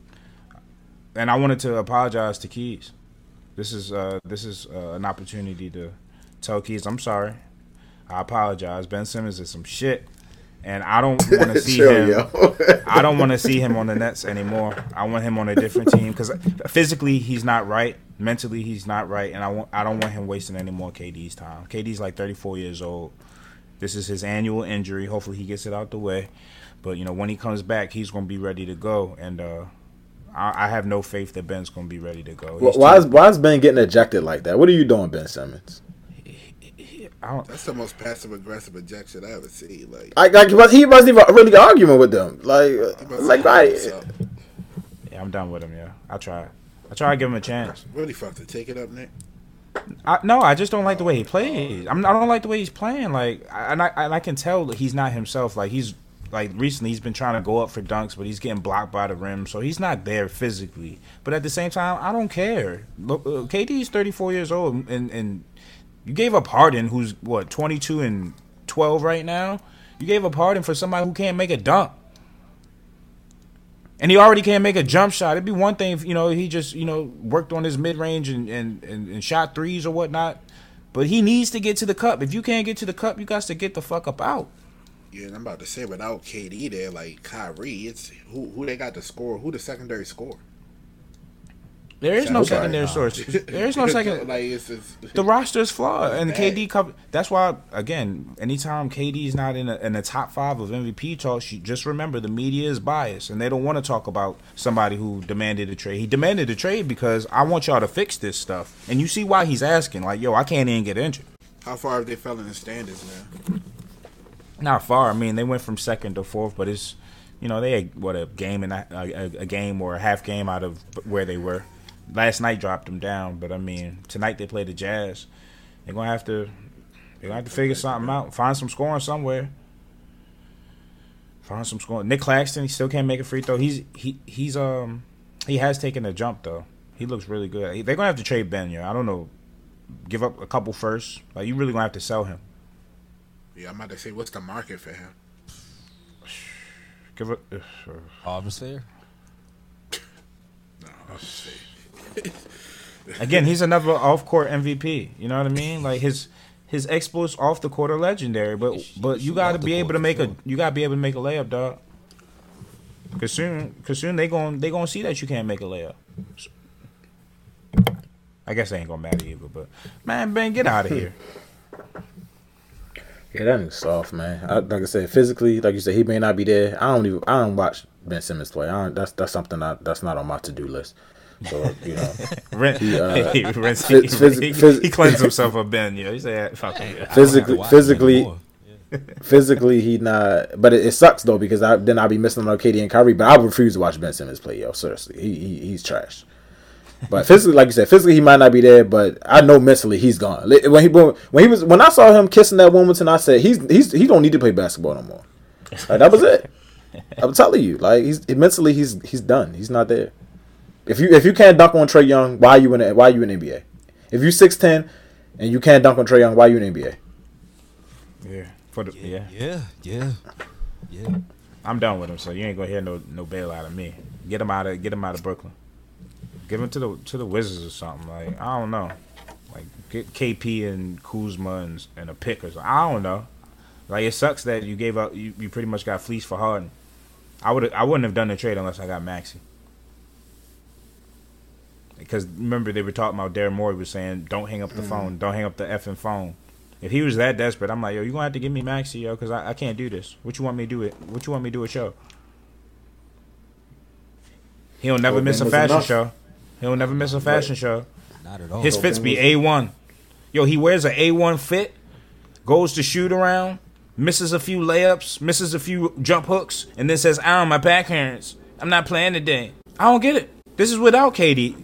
And I wanted to apologize to Keys. This is uh, this is uh, an opportunity to tell Keys I'm sorry. I apologize. Ben Simmons is some shit, and I don't want to see Chill, him. I don't want to see him on the Nets anymore. I want him on a different team because physically he's not right, mentally he's not right, and I want I don't want him wasting any more KD's time. KD's like 34 years old. This is his annual injury. Hopefully he gets it out the way. But you know when he comes back, he's going to be ready to go, and uh, I, I have no faith that Ben's going to be ready to go. He's Why is why is Ben getting ejected like that? What are you doing, Ben Simmons? I don't, That's the most passive aggressive ejection I ever seen. Like, I, like, but he wasn't even really arguing with them. Like, he must like, have right? yeah, I'm done with him. Yeah, I try. I try to give him a chance. Really fucked to take it up, Nick. I, no, I just don't like the way he plays. I'm, I don't like the way he's playing. Like, I- and I and I can tell that he's not himself. Like he's like recently he's been trying to go up for dunks, but he's getting blocked by the rim, so he's not there physically. But at the same time, I don't care. Look, uh, KD's 34 years old, and and you gave up Harden, who's what 22 and 12 right now. You gave up Harden for somebody who can't make a dunk. And he already can't make a jump shot. It'd be one thing if you know he just you know worked on his mid range and, and, and, and shot threes or whatnot. But he needs to get to the cup. If you can't get to the cup, you got to get the fuck up out. Yeah, I'm about to say without KD there, like Kyrie, it's who who they got to score, who the secondary score. There is no Nobody. secondary source. There is no second. like it's, it's The roster is flawed, and Bad. KD cover. That's why, again, anytime KD is not in a, in the top five of MVP talks, you just remember the media is biased, and they don't want to talk about somebody who demanded a trade. He demanded a trade because I want y'all to fix this stuff, and you see why he's asking. Like, yo, I can't even get injured. how far have they fell in the standings now? Not far. I mean, they went from second to fourth, but it's, you know, they had, what a game and a, a, a game or a half game out of where they were. Last night dropped them down, but I mean, tonight they play the Jazz. They're gonna have to, they're gonna have to figure something out. Find some scoring somewhere. Find some scoring. Nic Claxton, he still can't make a free throw. He's he he's um he has taken a jump though. He looks really good. They're gonna have to trade Ben. Yeah, I don't know. Give up a couple first. Like you really gonna have to sell him. Yeah, I'm about to say, what's the market for him? Give up. Uh, Harvest Fair. No, I'll just say. Again, he's another off-court MVP. You know what I mean? Like his his exploits off the court are legendary, but but you got to be able to make a you got to be able to make a layup, dog. Cause soon, cause soon they gon' they gonna see that you can't make a layup. I guess they ain't gonna matter either. But man, Ben, get out of here. Yeah, that nigga's soft, man. I, like I said, physically, like you said, he may not be there. I don't even. I don't watch Ben Simmons play. I don't, that's that's something I, that's not on my to do list. So you know, Ren- He, uh, he, rinse- phys- he- phys- he- phys- he cleansed himself of Ben. Yeah, he said, "Fuck it." physically, physically, physically, he not. But it, it sucks though because I, then I'll be missing on KD and Kyrie. But I refuse to watch Ben Simmons play. Yo, seriously, he, he he's trash. But physically, like you said, physically he might not be there, but I know mentally he's gone. When he when he was when I saw him kissing that woman, and I said he's he's he don't need to play basketball no more. Like, that was it. I'm telling you, like he's mentally he's he's done. He's not there. If you if you can't dunk on Trae Young, why are you in the, why you in NBA? If you six ten and you can't dunk on Trae Young, why are you in NBA? Yeah, for the yeah. Yeah, yeah, yeah. I'm done with him, so you ain't gonna hear no no bail out of me. Get him out of get him out of Brooklyn. Give him to the to the Wizards or something. Like I don't know, like get KP and Kuzma and, and a pick or something. I don't know. Like it sucks that you gave up. You, you pretty much got fleeced for Harden. I would I wouldn't have done the trade unless I got Maxey. Because remember they were talking about Daryl Morey was saying don't hang up the mm. phone, don't hang up the effing phone. If he was that desperate, I'm like, yo, you gonna have to give me Maxey, yo, because I, I can't do this. What you want me to do it? What you want me to do a show? He'll never miss a fashion enough. show. He'll never miss a fashion show. Not at all. His fits be A one. Yo, he wears a A one fit, goes to shoot around, misses a few layups, misses a few jump hooks, and then says, "Ow, my back hurts. I'm not playing today." I don't get it. This is without KD.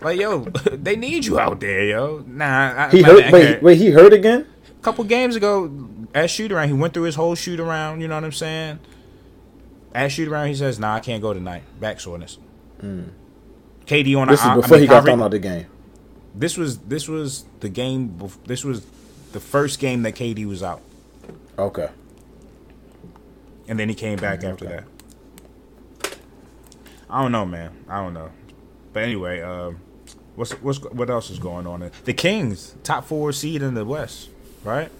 Like, yo, they need you out there, yo. Nah, I, He hurt. Wait, wait, he hurt again? A couple games ago, at shoot around, he went through his whole shoot around. You know what I'm saying? At shoot around, he says, "Nah, I can't go tonight. Back soreness." KD on Hmm. This I- I is before mean, he got thrown out the game. this was this was the game. bef- This was the first game that KD was out, Okay. and then he came back after that. I don't know, man. I don't know. But anyway, um, what's what's what else is going on? The Kings, top four seed in the West, right?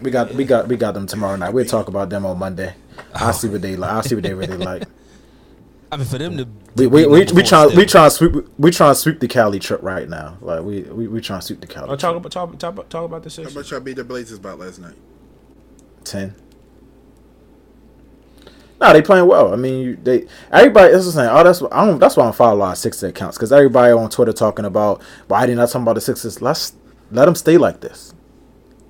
We got we got we got them tomorrow night. We'll talk about them on Monday. I'll oh. see what they like. I'll see what they really like. I mean, for them to We to we be we, number we four try we still. try to sweep we try to sweep the Cali trip right now. Like we we, we trying to sweep the Cali. Oh, talk trip. about talk talk, talk about the How Sixers. much y'all beat the Blazers about last night? ten. No, they playing well. I mean, you, they everybody. That's what I'm saying. Oh, that's I don't. That's why I don't follow a lot of Sixers accounts because everybody on Twitter talking about why they not talking about the Sixers. Let's let them stay like this.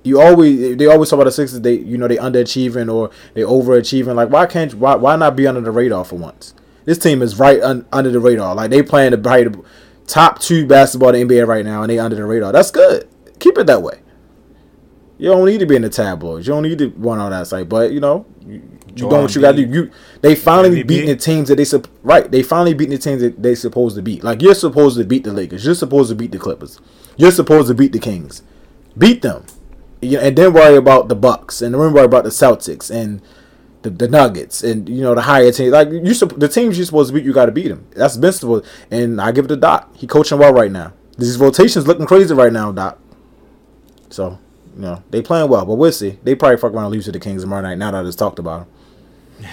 You always they always talk about the Sixers. They you know they underachieving or they overachieving. Like why can't why why not be under the radar for once? This team is right un, under the radar. Like they playing the top two basketball in the NBA right now, and they under the radar. That's good. Keep it that way. You don't need to be in the tabloids. You don't need to run all that site. But you know, you, Joel doing what you got to do. You they finally MVP. beating the teams that they sup- right. They finally beating the teams that they supposed to beat. Like you're supposed to beat the Lakers. You're supposed to beat the Clippers. You're supposed to beat the Kings. Beat them. Yeah, and then worry about the Bucks and then worry about the Celtics and the, the Nuggets and you know the higher teams. Like you, the teams you're supposed to beat, you got to beat them. That's Invincible. And I give it to Doc. He coaching well right now. These rotations looking crazy right now, Doc. So you know they playing well, but we'll see. They probably fuck around and lose to the Kings tomorrow night. Now that it's talked about 'em.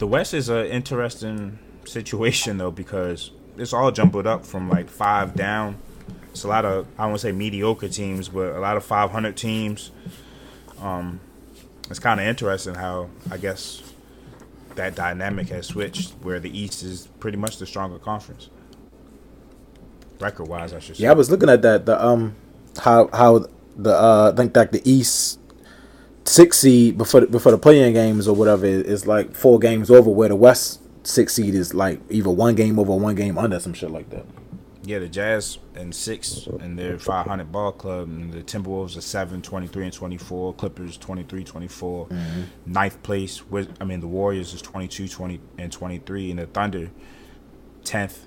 The West is an interesting situation though because it's all jumbled up from like five down. It's a lot of I to say mediocre teams, but a lot of 500 teams. Um, it's kind of interesting how I guess that dynamic has switched, where the East is pretty much the stronger conference, record wise, I should say. Yeah, I was looking at that. The um, how how the uh, I think that the East six seed before the, before the playing games or whatever is, like four games over, where the West six seed is like either one game over, one game under, some shit like that. Yeah, the Jazz and six and their 500 ball club, and the Timberwolves are 7, 23, and 24. Clippers 23, 24. Mm-hmm. Ninth place, with, I mean, the Warriors is 22, 20, and 23. And the Thunder, 10th,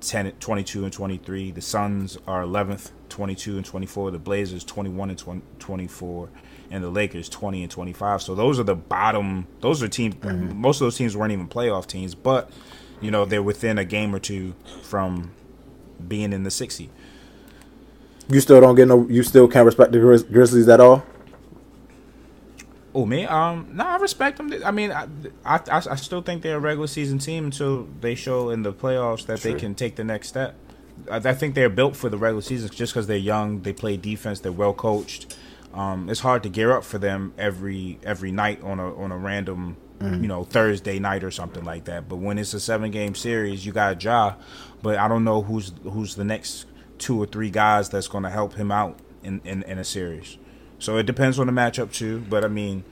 10, 22, and 23. The Suns are 11th, 22, and 24. The Blazers, 21 and 20, 24. And the Lakers, 20 and 25. So those are the bottom, those are teams, most of those teams weren't even playoff teams, but, you know, they're within a game or two from being in the 60. You still don't get no. You still can't respect the Grizz- Grizzlies at all. Oh man, um, no, I respect them. I mean, I, I, I still think they're a regular season team until they show in the playoffs that they can take the next step. I, I think they're built for the regular season just because they're young. They play defense. They're well coached. Um, it's hard to gear up for them every every night on a on a random you know Thursday night or something like that. But when it's a seven game series, you got Ja, but I don't know who's who's the next two or three guys that's going to help him out in, in in a series. So it depends on the matchup too. But I mean,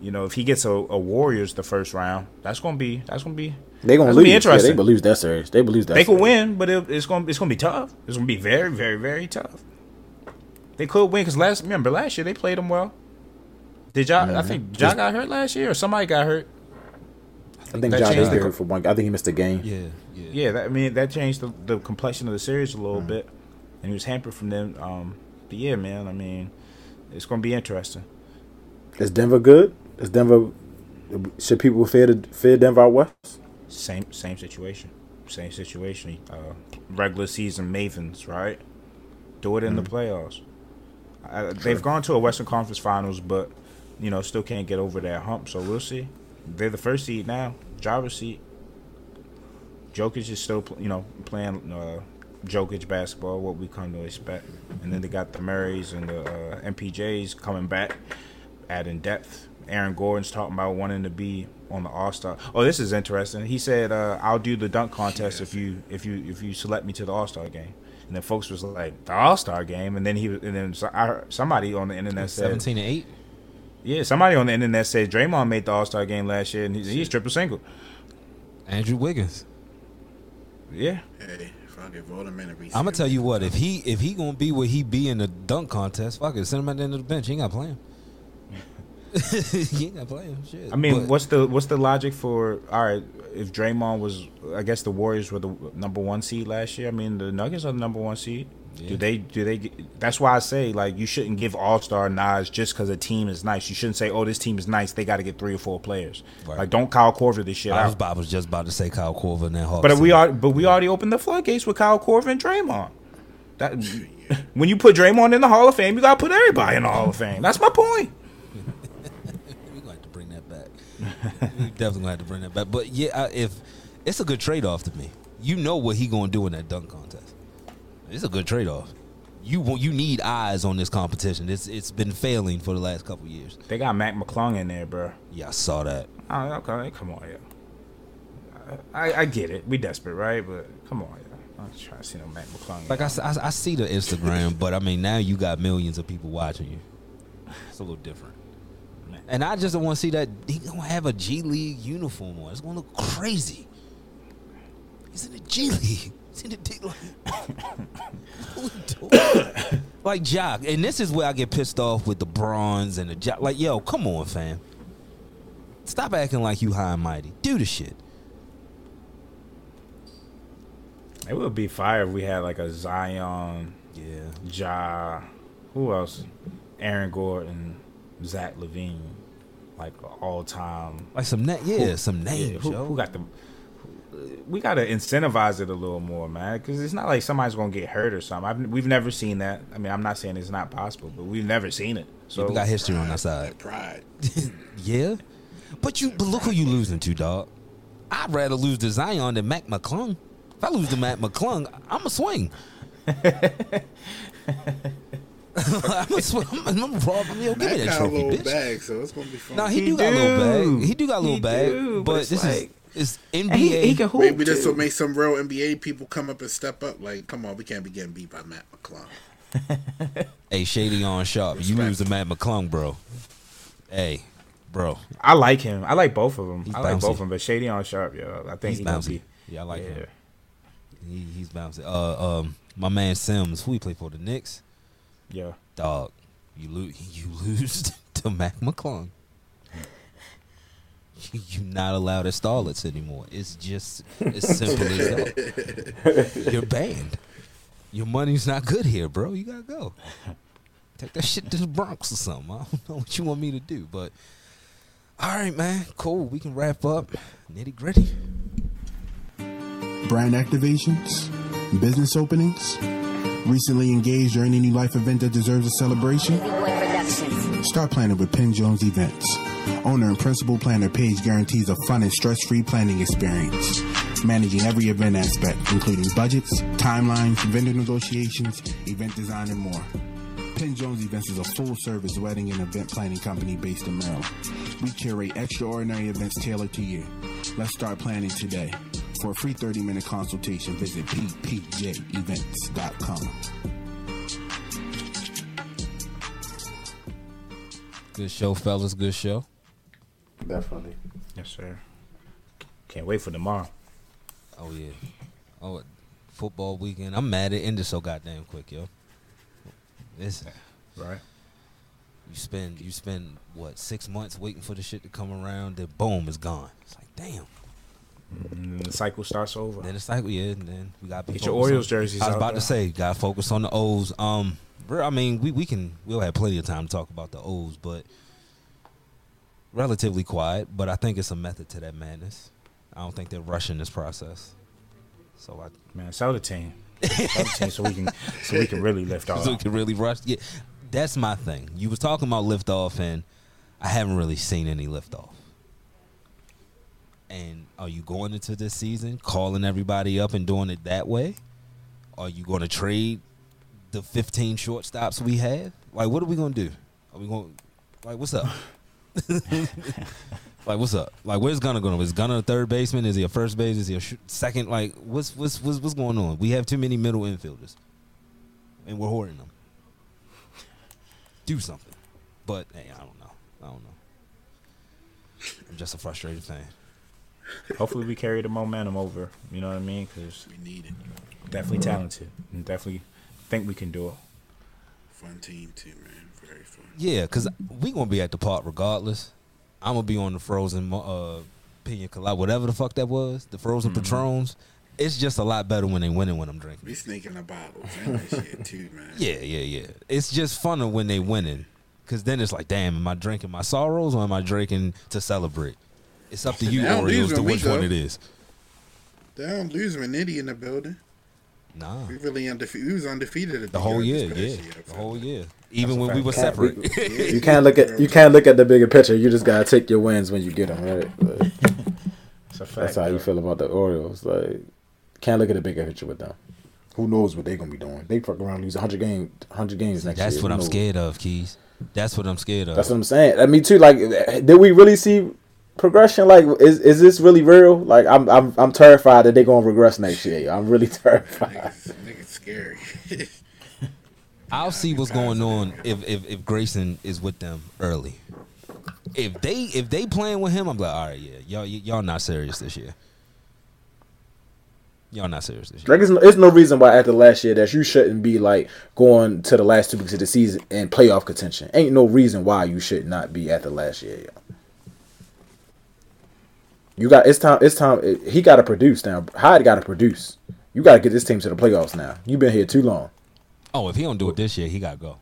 you know, if he gets a, a Warriors the first round, that's gonna be that's gonna be They gonna that's lose. Be Yeah, interesting. they believe that series. They believe that. They could win, but it, it's gonna it's gonna be tough. It's gonna be very very very tough. They could win because last remember last year they played them well. Did y'all? I think Ja got hurt last year, or somebody got hurt. I think that John changed did hurt for one. I think he missed a game. Yeah, yeah. Yeah, that, I mean that changed the, the complexion of the series a little bit, and he was hampered from them. Um, but yeah, man, I mean, it's gonna be interesting. Is Denver good? Is Denver? Should people fear the fear Denver out west? Same same situation, same situation. Uh, regular season mavens, right? Do it in the playoffs. I, they've gone to a Western Conference Finals, but you know still can't get over that hump. So we'll see. They're the first seed now, driver's seat. Jokic is still, you know, playing uh, Jokic basketball, what we come to expect. And then they got the Murrays and the uh, MPJs coming back, adding depth. Aaron Gordon's talking about wanting to be on the All Star. Oh, this is interesting. He said, uh, "I'll do the dunk contest if you if you if you select me to the All Star game." And then folks was like, "The All Star game," and then he was- and then so I heard somebody on the internet said, Seventeen and eight. "Yeah, somebody on the internet said Draymond made the All Star game last year, and he's, he's triple single." Andrew Wiggins. Yeah, Hey, fucking vote him in and I'm gonna tell you what. If he if he gonna be where he be in the dunk contest, fuck it, send him at the end of the bench. He ain't got to play he ain't got to play him. Shit. I mean, But- what's the what's the logic for all right? If Draymond was, I guess the Warriors were the number one seed last year. I mean, the Nuggets are the number one seed. Yeah. Do they? Do they? That's why I say like you shouldn't give All Star nods just because a team is nice. You shouldn't say, "Oh, this team is nice. They got to get three or four players." Right. Like, don't Kyle Korver this shit I was. I was just about to say Kyle Korver and that Hawks. But we are, but we already opened the floodgates with Kyle Korver and Draymond. That when you put Draymond in the Hall of Fame, you gotta put everybody in the Hall of Fame. That's my point. We're gonna have to bring that back. we definitely gonna have to bring that back. But yeah, I, if it's a good trade off to me, you know what he gonna do in that dunk contest. It's a good trade off. You want you need eyes on this competition. It's it's been failing for the last couple years. They got Mac McClung in there, bro. Yeah, I saw that. Oh, okay, come on, yeah. I, I get it. We desperate, right? But come on, yeah. I'm trying to see no Mac McClung. Like I, I, I see the Instagram, but I mean now you got millions of people watching you. It's a little different. And I just don't want to see that he gonna have a G League uniform on. It's gonna look crazy. He's in the G League. He's in the D League. What we doing? like Jock, and this is where I get pissed off with the bronze and the Jock. Like, yo, come on, fam. Stop acting like you high and mighty. Do the shit. it would be fire if we had like a Zion, Yeah. Ja, who else? Aaron Gordon, Zach LaVine, like all time. Like some na- yeah, Who- some names, who, who got the? We gotta incentivize it a little more, man, because it's not like somebody's gonna get hurt or something. I've, we've never seen that. I mean, I'm not saying it's not possible, but we've never seen it. So we got history on our side. Pride. Yeah, but you but look who you losing to, dog. I'd rather lose to Zion than Mac McClung. If I lose to Mac McClung, I'm a swing. I'm a swing. I'm, I'm a problem. Yo, give me Mac that got a trophy, little bitch. bag, so it's gonna be fun. No, he, He do, got a little do. bag. He do got a little He bag. do, but, but it's this like- is it's NBA. And he, he can hoop. Maybe this too. will make some real NBA people come up and step up. Like, come on, we can't be getting beat by Matt McClung. hey, Shaedon Sharpe. You lose to Matt McClung, bro. Hey, bro. I like him. I like both of them. He's I like bouncy. both of them, but Shaedon Sharpe, yo. I think He's he gonna bouncy. be. Yeah, I like yeah. him. He, he's bouncing. Uh, um, my man Sims, who he play for the Knicks. Yeah. Dog, you lose. You lose to Mac McClung. You're not allowed at Starlets anymore. It's just as simple as that. You're banned. Your money's not good here, bro. You gotta go. Take that shit to the Bronx or something. I don't know what you want me to do, but all right, man. Cool. We can wrap up. Nitty gritty. brand activations, business openings, recently engaged or any new life event that deserves a celebration? Start planning with Penn Jones Events. Owner and principal planner Paige guarantees a fun and stress-free planning experience, managing every event aspect, including budgets, timelines, vendor negotiations, event design, and more. Penn Jones Events is a full-service wedding and event planning company based in Maryland. We curate extraordinary events tailored to you. Let's start planning today. For a free 30-minute consultation, visit ppjevents.com. Good show, fellas. Good show. Definitely. Yes, sir. Can't wait for tomorrow. Oh yeah. Oh, football weekend. I'm mad it ended so goddamn quick, yo. It's Right. you spend you spend what six months waiting for the shit to come around. Then boom, it's gone. It's like damn. And then the cycle starts over. Then it's like yeah. And then we got people. Get your Orioles jerseys I was out about there. to say, got to focus on the O's. Um, bro, I mean, we we can we'll have plenty of time to talk about the O's, but relatively quiet. But I think it's a method to that madness. I don't think they're rushing this process. So I Man, sell the team. Sell the team so we can so we can really lift off. so we can really rush. Yeah, that's my thing. You was talking about liftoff, and I haven't really seen any liftoff. And are you going into this season calling everybody up and doing it that way? Are you going to trade the 15 shortstops we have? Like, what are we going to do? Are we going? Like, what's up? like, what's up? Like, where's Gunnar going? Is Gunnar a third baseman? Is he a first base? Is he a sh- second? Like, what's what's what's what's going on? We have too many middle infielders, and we're hoarding them. Do something, but hey, I don't know. I don't know. I'm just a frustrated fan. Hopefully, we carry the momentum over. You know what I mean? Because We need it. definitely talented and definitely think we can do it. Fun team too, man. Very fun. Yeah, because we gonna be at the park regardless. I'm gonna be on the frozen mo- uh, pina colada, whatever the fuck that was, the frozen patrons. It's just a lot better when they winning when I'm drinking. We sneaking the bottles and that shit too, man. Yeah, yeah, yeah. It's just funner when they winning, because then it's like, damn, am I drinking my sorrows or am I drinking to celebrate? It's up to you, They don't lose Oreos, to which one it is. They don't lose when Nitty in the building. Nah, We really undefeated. We was undefeated at the whole year, this yeah, past year, the whole year. Even a when we were Can't- we- separate. You can't look at you can't look at the bigger picture. You just gotta take your wins when you get them, right? Like, fact. that's how you feel about the Orioles. Like, can't look at the bigger picture with them. Who knows what they're gonna be doing? They fuck around, lose 100 games, 100 games next That's year. That's what I'm knows? scared of, Keys. That's what I'm scared of. That's what I'm saying. I mean, too. Like, did we really see progression? Like, is is this really real? Like, I'm I'm I'm terrified that they're gonna regress next year. I'm really terrified. Niggas, niggas scary. I'll see what's going on if, if if Grayson is with them early. If they if they playing with him, I'm like, all right, yeah, y'all y- y'all not serious this year. Y'all not serious this year. Like, it's no, it's no reason why after last year that you shouldn't be like going to the last two weeks of the season and playoff contention. Ain't no reason why you should not be at the last year. Yo. You got it's time. It's time. it- he got to produce now. Hyde got to produce. You got to get this team to the playoffs now. You've been here too long. Oh, if he don't do it this year, he gotta go.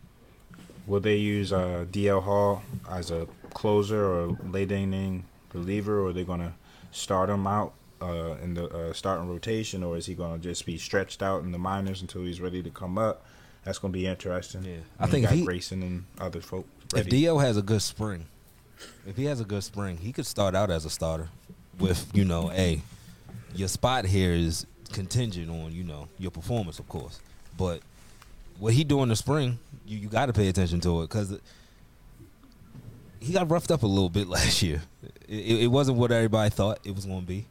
Will they use uh, DL Hall as a closer or late inning reliever, or are they gonna start him out uh, in the uh, starting rotation, or is he gonna just be stretched out in the minors until he's ready to come up? That's gonna be interesting. Yeah. I I think think if got he- Grayson and other folks. If Ready. DL has a good spring, if he has a good spring, he could start out as a starter. With you know, hey, your spot here is contingent on you know your performance, of course. But what he do in the spring, you, you got to pay attention to it because he got roughed up a little bit last year. It, it, it wasn't what everybody thought it was going to be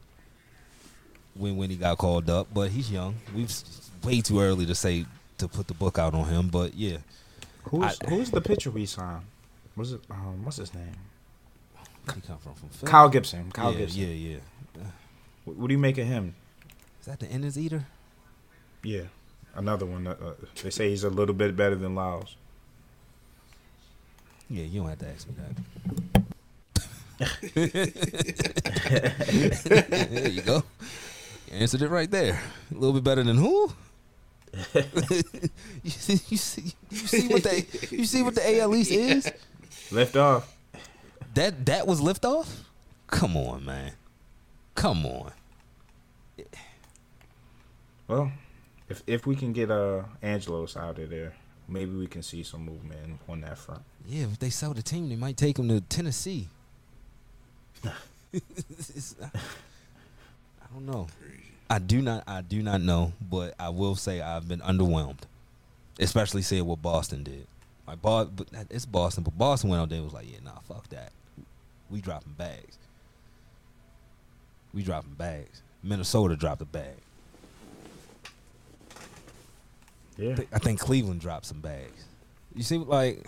when when he got called up. But he's young. We've way too early to say to put the book out on him. But yeah, Who's I- who's the pitcher we signed? Was it um what's his name? He come from from Philly. Kyle Gibson. Kyle yeah, Gibson. yeah, yeah. What, what do you make of him? Is that the innings eater? Yeah, another one. Uh, uh, they say he's a little bit better than Lyles. Yeah, you don't have to ask me that. there you go. You answered it right there. A little bit better than who? you see, you see, you see what they, you see what the AL East is? Left off. That that was liftoff. Come on, man. Come on. Well, if if we can get uh Angelos out of there, maybe we can see some movement on that front. Yeah, if they sell the team, they might take him to Tennessee. It's- I don't know. I do not. I do not know, but I will say I've been underwhelmed, especially seeing what Boston did. Like, Bo- but it's Boston, but Boston went out there and was like, "Yeah, nah, fuck that. We dropping bags. We dropping bags. Minnesota dropped a bag. Yeah. I think Cleveland dropped some bags. You see, like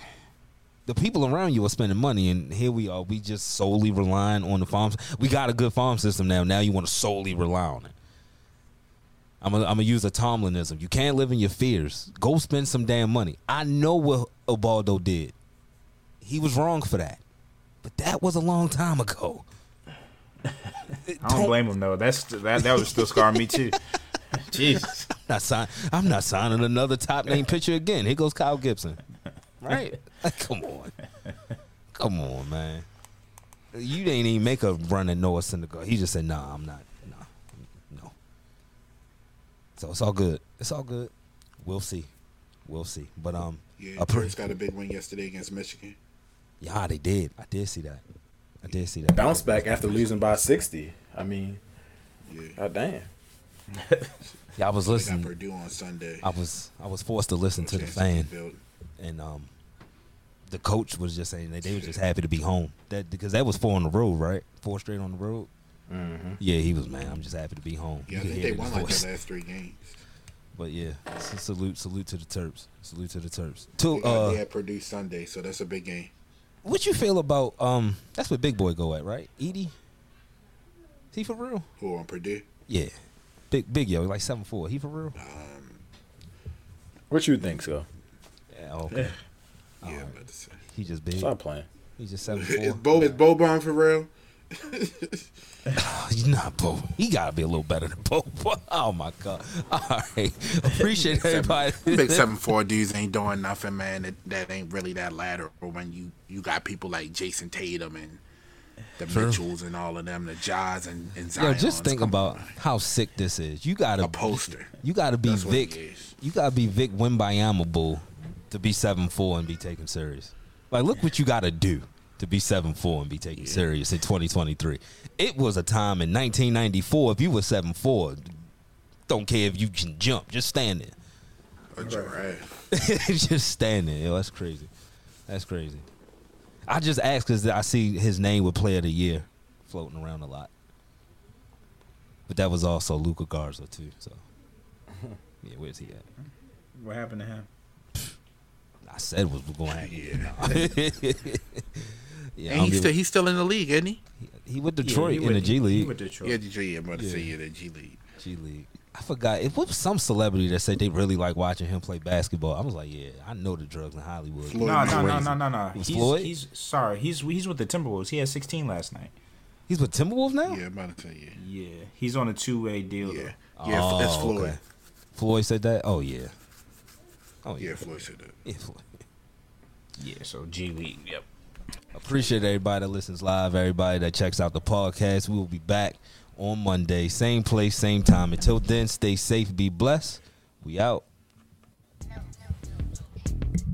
the people around you are spending money, and here we are. We just solely relying on the farms. We got a good farm system now. Now you want to solely rely on it. I'm gonna, use a Tomlinism. You can't live in your fears. Go spend some damn money. I know what Ubaldo did. He was wrong for that, but that was a long time ago. I don't blame him though. That's that that would still scar me too. Jesus. Not sign, I'm not signing another top name pitcher again. Here goes Kyle Gibson. Right? Like, come on. Come on, man. You didn't even make a run at Noah Syndergaard. He just said, nah, I'm not. Nah. No. So it's all good. It's all good. We'll see. We'll see. But um Yeah, a pre- Prince got a big win yesterday against Michigan. Yeah, they did. I did see that. I did see that. Bounce back after losing by sixty. I mean, Yeah, god damn. Yeah, I was they got listening. Purdue on Sunday. I was I was forced to listen to the fan. and um, the coach was just saying that they were just happy to be home. That because that was four on the road, right? Four straight on the road. Yeah, he was man. I'm just happy to be home. Yeah, I You could think they won his like voice. the last three games. But yeah, s- salute, salute to the Terps. Salute to the Terps. They, To got, uh, they had Purdue Sunday, so that's a big game. What you feel about um? That's where Big Boy go at, right? Edey. Is he for real? Who on Purdue? Yeah, big big yo, like seven four. He for real? What you think, so? Yeah, okay. Yeah, Alright. I'm about to say. He just big. Stop playing. He's just seven four. Is four. Bo is Boban for real? He's not Pope. He gotta be a little better than Pope. Oh my god! All right, appreciate everybody. Big seven four dudes ain't doing nothing, man. That, that ain't really that lateral when you you got people like Jayson Tatum and the True. Mitchells and all of them, the Jaws and, and Yo, just think about how sick this is. You gotta a poster. You gotta be That's Vic. You gotta be Vic Wembanyama to be seven four and be taken serious. Like, look what you gotta do to be seven four and be taken serious in 2023. It was a time in 1994. If you were seven four, don't care if you can jump, just stand there. A giraffe. just stand there. Yo, that's crazy. That's crazy. I just asked because I see his name with Player of the Year floating around a lot. But that was also Luka Garza too. So yeah, where's he at? What happened to him? I said was going to happen. Yeah. yeah, and he's still he's still in the league, isn't he? he with Detroit he in with- the G he League. with Detroit. Yeah, Detroit. Yeah, I'm about to Yeah. say yeah, the G League. G League. I forgot. It was some celebrity that said they really like watching him play basketball. I was like, yeah, I know the drugs in Hollywood. Floyd No, no, no, no, no, no. He's, Floyd? he's sorry. He's he's with the Timberwolves. He had 16 last night. He's with Timberwolves now. Yeah, I'm about to say yeah. Yeah, he's on a two way deal. Yeah, though. yeah. Oh, that's Floyd. okay. Floyd said that. Oh yeah. Oh yeah. Yeah, Floyd said that. Yeah, Floyd. Yeah, so G League. Yep. Appreciate everybody that listens live, everybody that checks out the podcast. We will be back on Monday, same place, same time. Until then, stay safe, be blessed. We out. No, no, no,